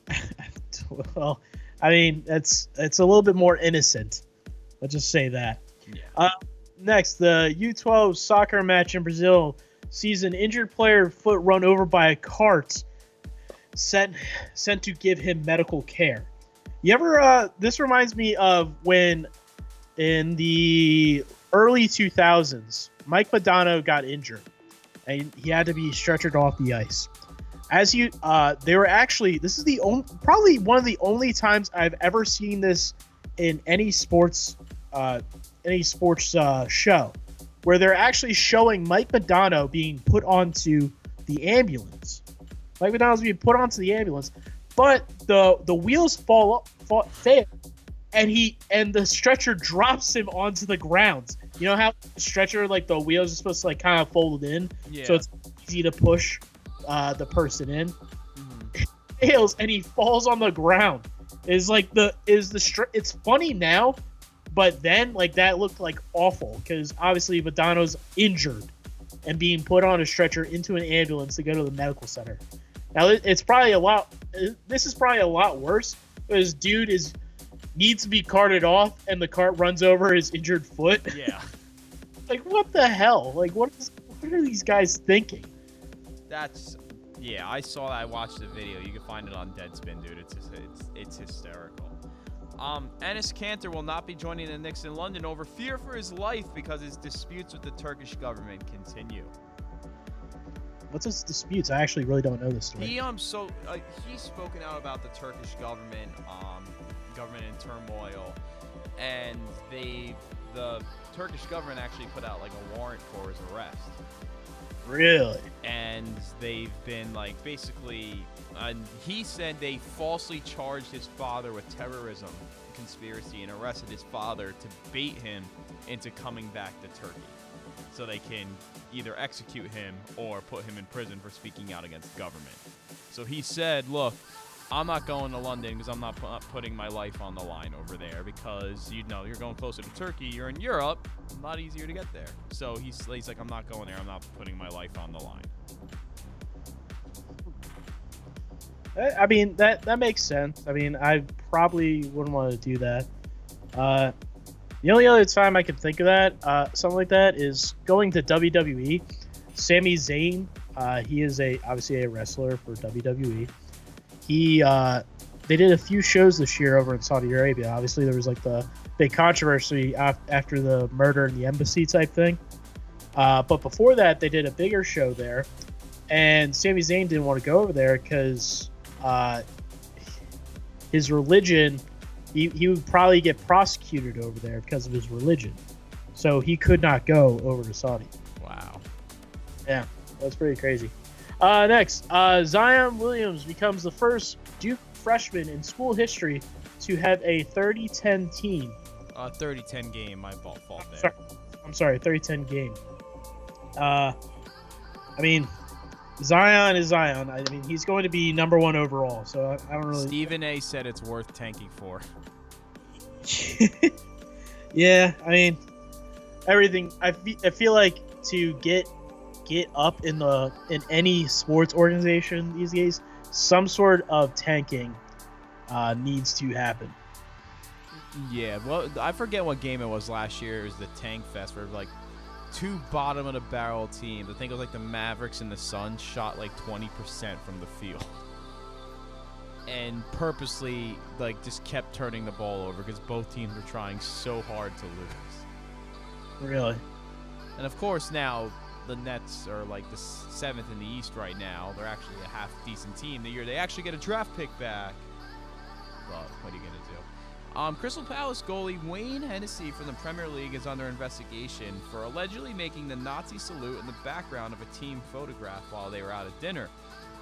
Well, I mean, that's it's a little bit more innocent. Let's just say that. Yeah. Uh, next, the U12 soccer match in Brazil sees an injured player foot run over by a cart sent sent to give him medical care. You ever? Uh, this reminds me of when in the early 2000s, Mike Madonna got injured and he had to be stretchered off the ice. As you, uh, they were actually. This is the only, probably one of the only times I've ever seen this in any sports, uh, any sports uh, show, where they're actually showing Mike Madonna being put onto the ambulance. Mike Madonna's being put onto the ambulance, but the the wheels fall up, fall, fail, and he and the stretcher drops him onto the ground. You know how the stretcher like the wheels are supposed to like kind of fold in, Yeah. so it's easy to push uh, the person in. Fails and he falls on the ground. Is like the is the str- it's funny now, but then like that looked like awful because obviously Madonna's injured and being put on a stretcher into an ambulance to go to the medical center. Now it's probably a lot. This is probably a lot worse. Because dude is needs to be carted off, and the cart runs over his injured foot. yeah. like what the hell? Like what is what are these guys thinking? That's yeah. I saw that. I watched the video. You can find it on Deadspin, dude. It's it's it's hysterical. Um, Enes Kanter will not be joining the Knicks in London over fear for his life because his disputes with the Turkish government continue. What's his disputes? I actually really don't know this story. He um so uh, he's spoken out about the Turkish government um government in turmoil, and they the Turkish government actually put out like a warrant for his arrest. Really? and they've been like basically uh, he said they falsely charged his father with terrorism conspiracy and arrested his father to bait him into coming back to Turkey so they can either execute him or put him in prison for speaking out against government. So he said, "Look, I'm not going to London because I'm not pu- putting my life on the line over there because you know you're going closer to Turkey. You're in Europe, a lot easier to get there. So he's, he's like, I'm not going there. I'm not putting my life on the line. I I mean that that makes sense. I mean I probably wouldn't want to do that. Uh, the only other time I can think of that uh, something like that is going to WWE. Sami Zayn, uh, he is a obviously a wrestler for WWE. He uh, they did a few shows this year over in Saudi Arabia. Obviously, there was like the big controversy af- after the murder in the embassy type thing. Uh, but before that, they did a bigger show there, and Sami Zayn didn't want to go over there because uh, his religion, he, he would probably get prosecuted over there because of his religion. So he could not go over to Saudi. Wow. Yeah, that's pretty crazy. Uh, next, uh, Zion Williams becomes the first Duke freshman in school history to have a 30-10 team. Uh, 30-10 game, my fault, fault there. Sorry, I'm sorry, 30-10 game. Uh, I mean, Zion is Zion. I mean, he's going to be number one overall. So I, I don't really. Stephen A. said it's worth tanking for. yeah, I mean, everything. I, fe- I feel like to get get up in the in any sports organization these days, some sort of tanking uh, needs to happen. Yeah, well, I forget what game it was last year. It was the Tank Fest where like two bottom of the barrel teams. I think it was like the Mavericks and the Suns shot like 20% from the field. And purposely like just kept turning the ball over because both teams were trying so hard to lose. Really? And of course now the Nets are like the seventh in the East right now. They're actually a half decent team. The year they actually get a draft pick back. But what are you gonna do? Um, Crystal Palace goalie Wayne Hennessey from the Premier League is under investigation for allegedly making the Nazi salute in the background of a team photograph while they were out at dinner.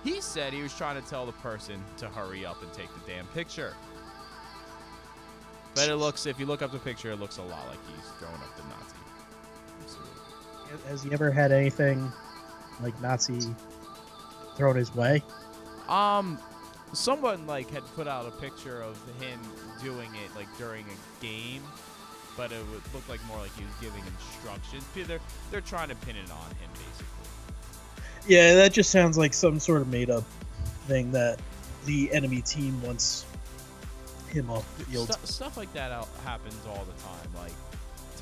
He said he was trying to tell the person to hurry up and take the damn picture. But it looks, if you look up the picture, it looks a lot like he's throwing up the Nazi. Has he ever had anything like Nazi thrown his way? Um, someone like had put out a picture of him doing it like during a game, but it would look like more like he was giving instructions. They're they're trying to pin it on him basically. Yeah, that just sounds like some sort of made up thing that the enemy team wants him off the field. Stu- stuff like that out- happens all the time. Like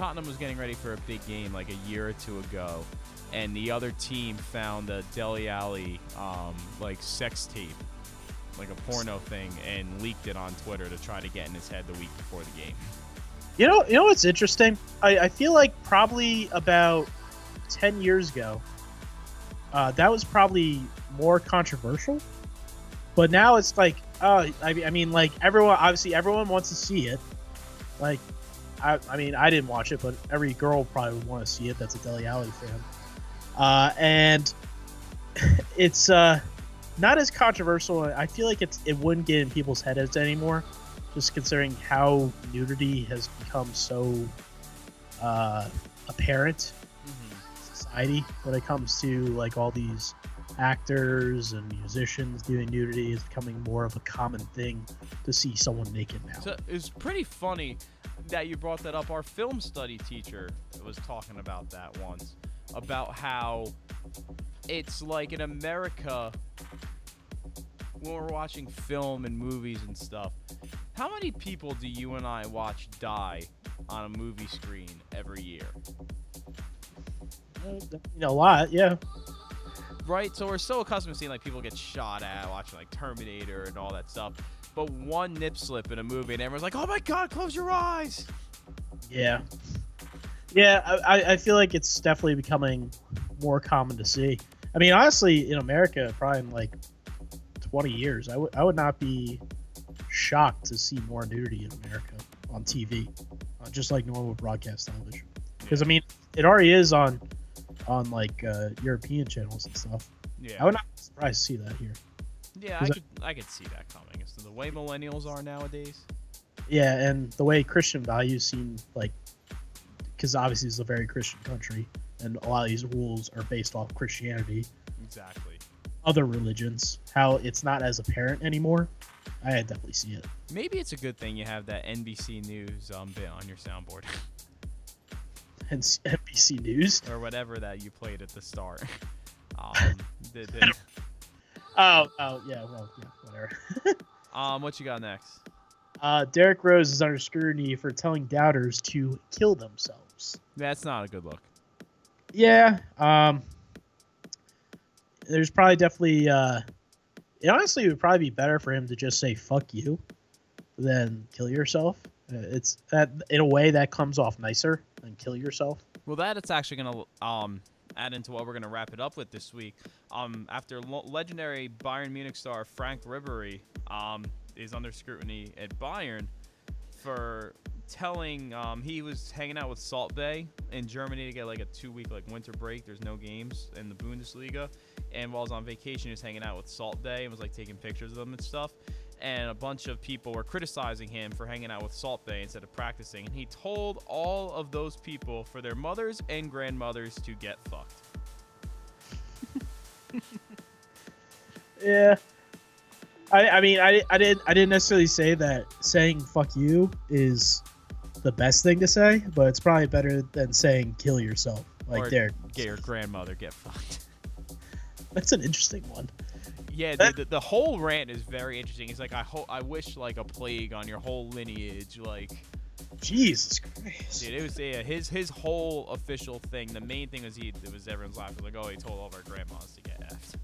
Tottenham was getting ready for a big game like a year or two ago, and the other team found a Dele Alli um, like sex tape, like a porno thing, and leaked it on Twitter to try to get in his head the week before the game. You know, you know what's interesting? I, I feel like probably about ten years ago, uh, that was probably more controversial. But now it's like, oh, I, I mean, like everyone, obviously, everyone wants to see it. Like, I, I mean, I didn't watch it, but every girl probably would want to see it. That's a Dele Alli fan, uh, and it's uh, not as controversial. I feel like it's it wouldn't get in people's heads anymore, just considering how nudity has become so uh, apparent in society when it comes to like all these actors and musicians doing nudity is becoming more of a common thing to see someone naked now. So it's pretty funny that you brought that up. Our film study teacher was talking about that once, about how it's like in America when we're watching film and movies and stuff. How many people do you and I watch die on a movie screen every year? Uh, you know, a lot, yeah. Right? So we're so accustomed to seeing like people get shot at, watching like Terminator and all that stuff. But one nip slip in a movie, and everyone's like, "Oh my God, close your eyes!" Yeah. Yeah, I, I- feel like it's definitely becoming more common to see. I mean, honestly, in America, probably in like 20 years, I would I would not be shocked to see more nudity in America on TV, uh, just like normal broadcast television. Because I mean, it already is on on like uh, European channels and stuff. Yeah. I would not be surprised to see that here. Yeah, I could, I could see that coming. It's the way millennials are nowadays. Yeah, and the way Christian values seem like, because obviously it's a very Christian country, and a lot of these rules are based off Christianity. Exactly. Other religions, how it's not as apparent anymore. I definitely see it. Maybe it's a good thing you have that NBC News um, bit on your soundboard, And NBC News. or whatever that you played at the start. Um, the, the, Oh, oh yeah, well, yeah, whatever. um, what you got next? Uh, Derrick Rose is under scrutiny for telling doubters to kill themselves. That's not a good look. Yeah. Um. There's probably definitely uh, it honestly would probably be better for him to just say "fuck you" than kill yourself. It's that in a way that comes off nicer than kill yourself. Well, that it's actually to um, add into what we're to wrap it up with this week. Um, after lo- legendary Bayern Munich star Franck Ribéry um, is under scrutiny at Bayern for telling um, he was hanging out with Salt Bae in Germany to get like a two-week like winter break. There's no games in the Bundesliga, and while was on vacation, he was hanging out with Salt Bae and was like taking pictures of them and stuff. And a bunch of people were criticizing him for hanging out with Salt Bae instead of practicing. And he told all of those people for their mothers and grandmothers to get fucked. Yeah. I, I mean I, I didn't I didn't necessarily say that saying fuck you is the best thing to say, but it's probably better than saying kill yourself. Like or there. get your grandmother get fucked. That's an interesting one. Yeah, the, the, the whole rant is very interesting. He's like, I hope, I wish like a plague on your whole lineage. Like, Jesus Christ. dude, it was yeah, his his whole official thing. The main thing was he, it was everyone's laughing like, oh, he told all of our grandmas to get effed.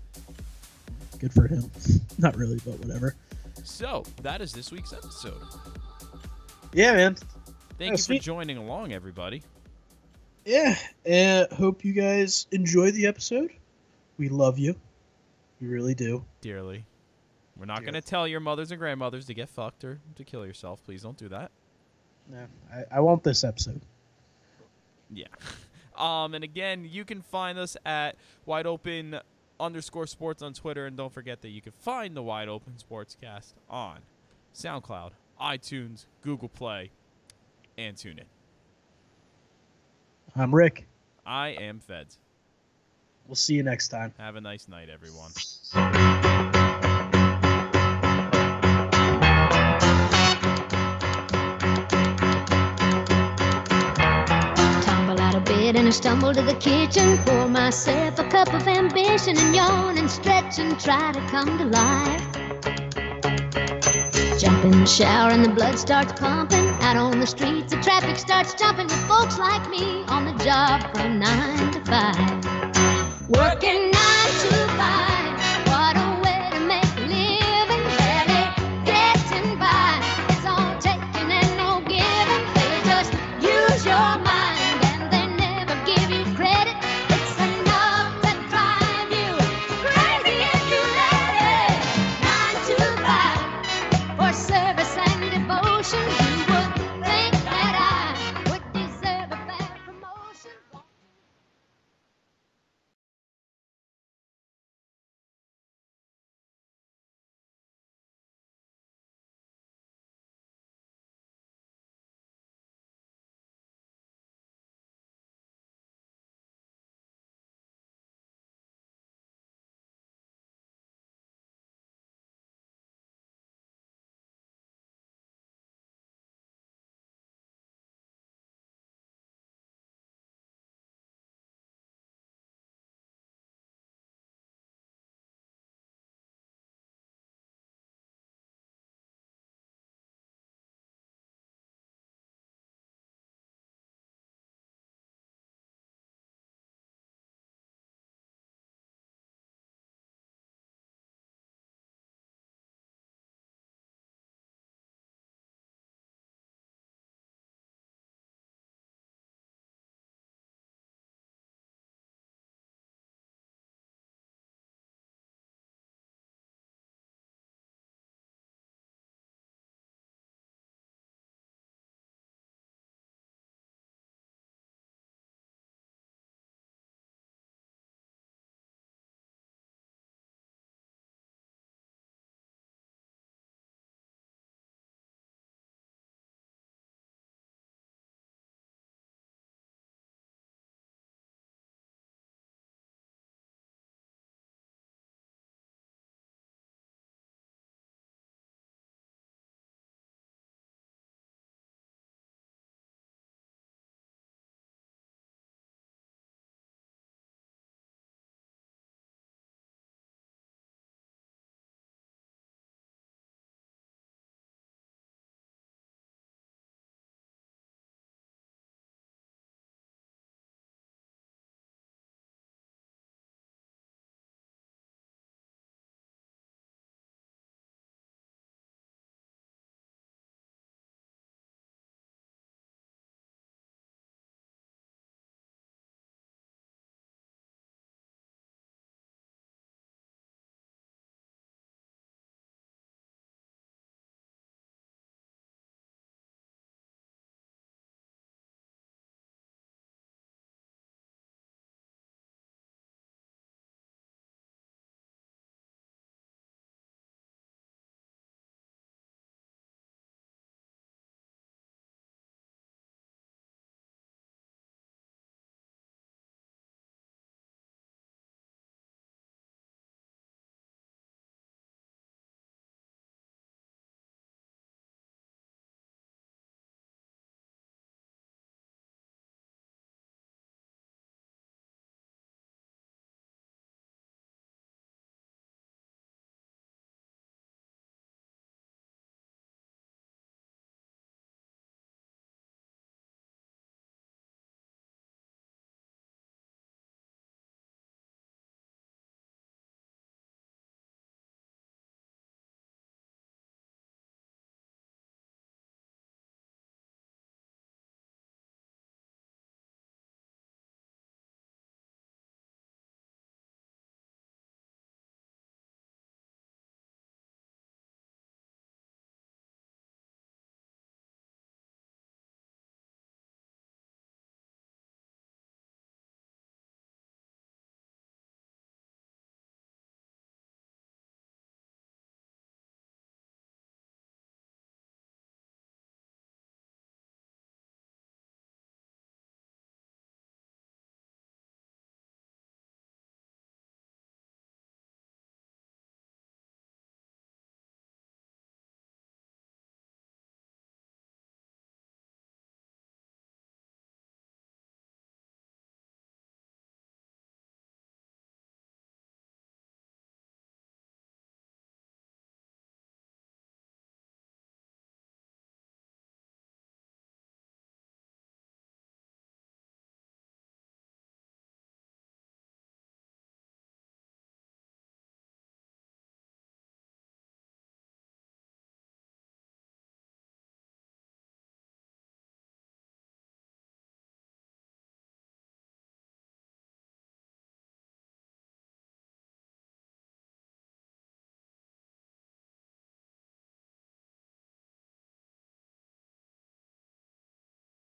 Good for him. Not really, but whatever. So that is this week's episode. Yeah, man. Thank you sweet. for joining along, everybody. Yeah. Uh, hope you guys enjoy the episode. We love you. We really do. Dearly. We're not going to tell your mothers and grandmothers to get fucked or to kill yourself. Please don't do that. No, I, I want this episode. Yeah. Um, and again, you can find us at wide open underscore sports on Twitter, and don't forget that you can find the Wide Open Sportscast on SoundCloud, iTunes, Google Play, and TuneIn. I'm Rick. I am Fedds. We'll see you next time. Have a nice night, everyone. Tumble out of bed and I stumble to the kitchen. Pour myself a cup of ambition and yawn and stretch and try to come to life. Jump in the shower and the blood starts pumping. Out on the streets, the traffic starts jumping with folks like me on the job from nine to five. Working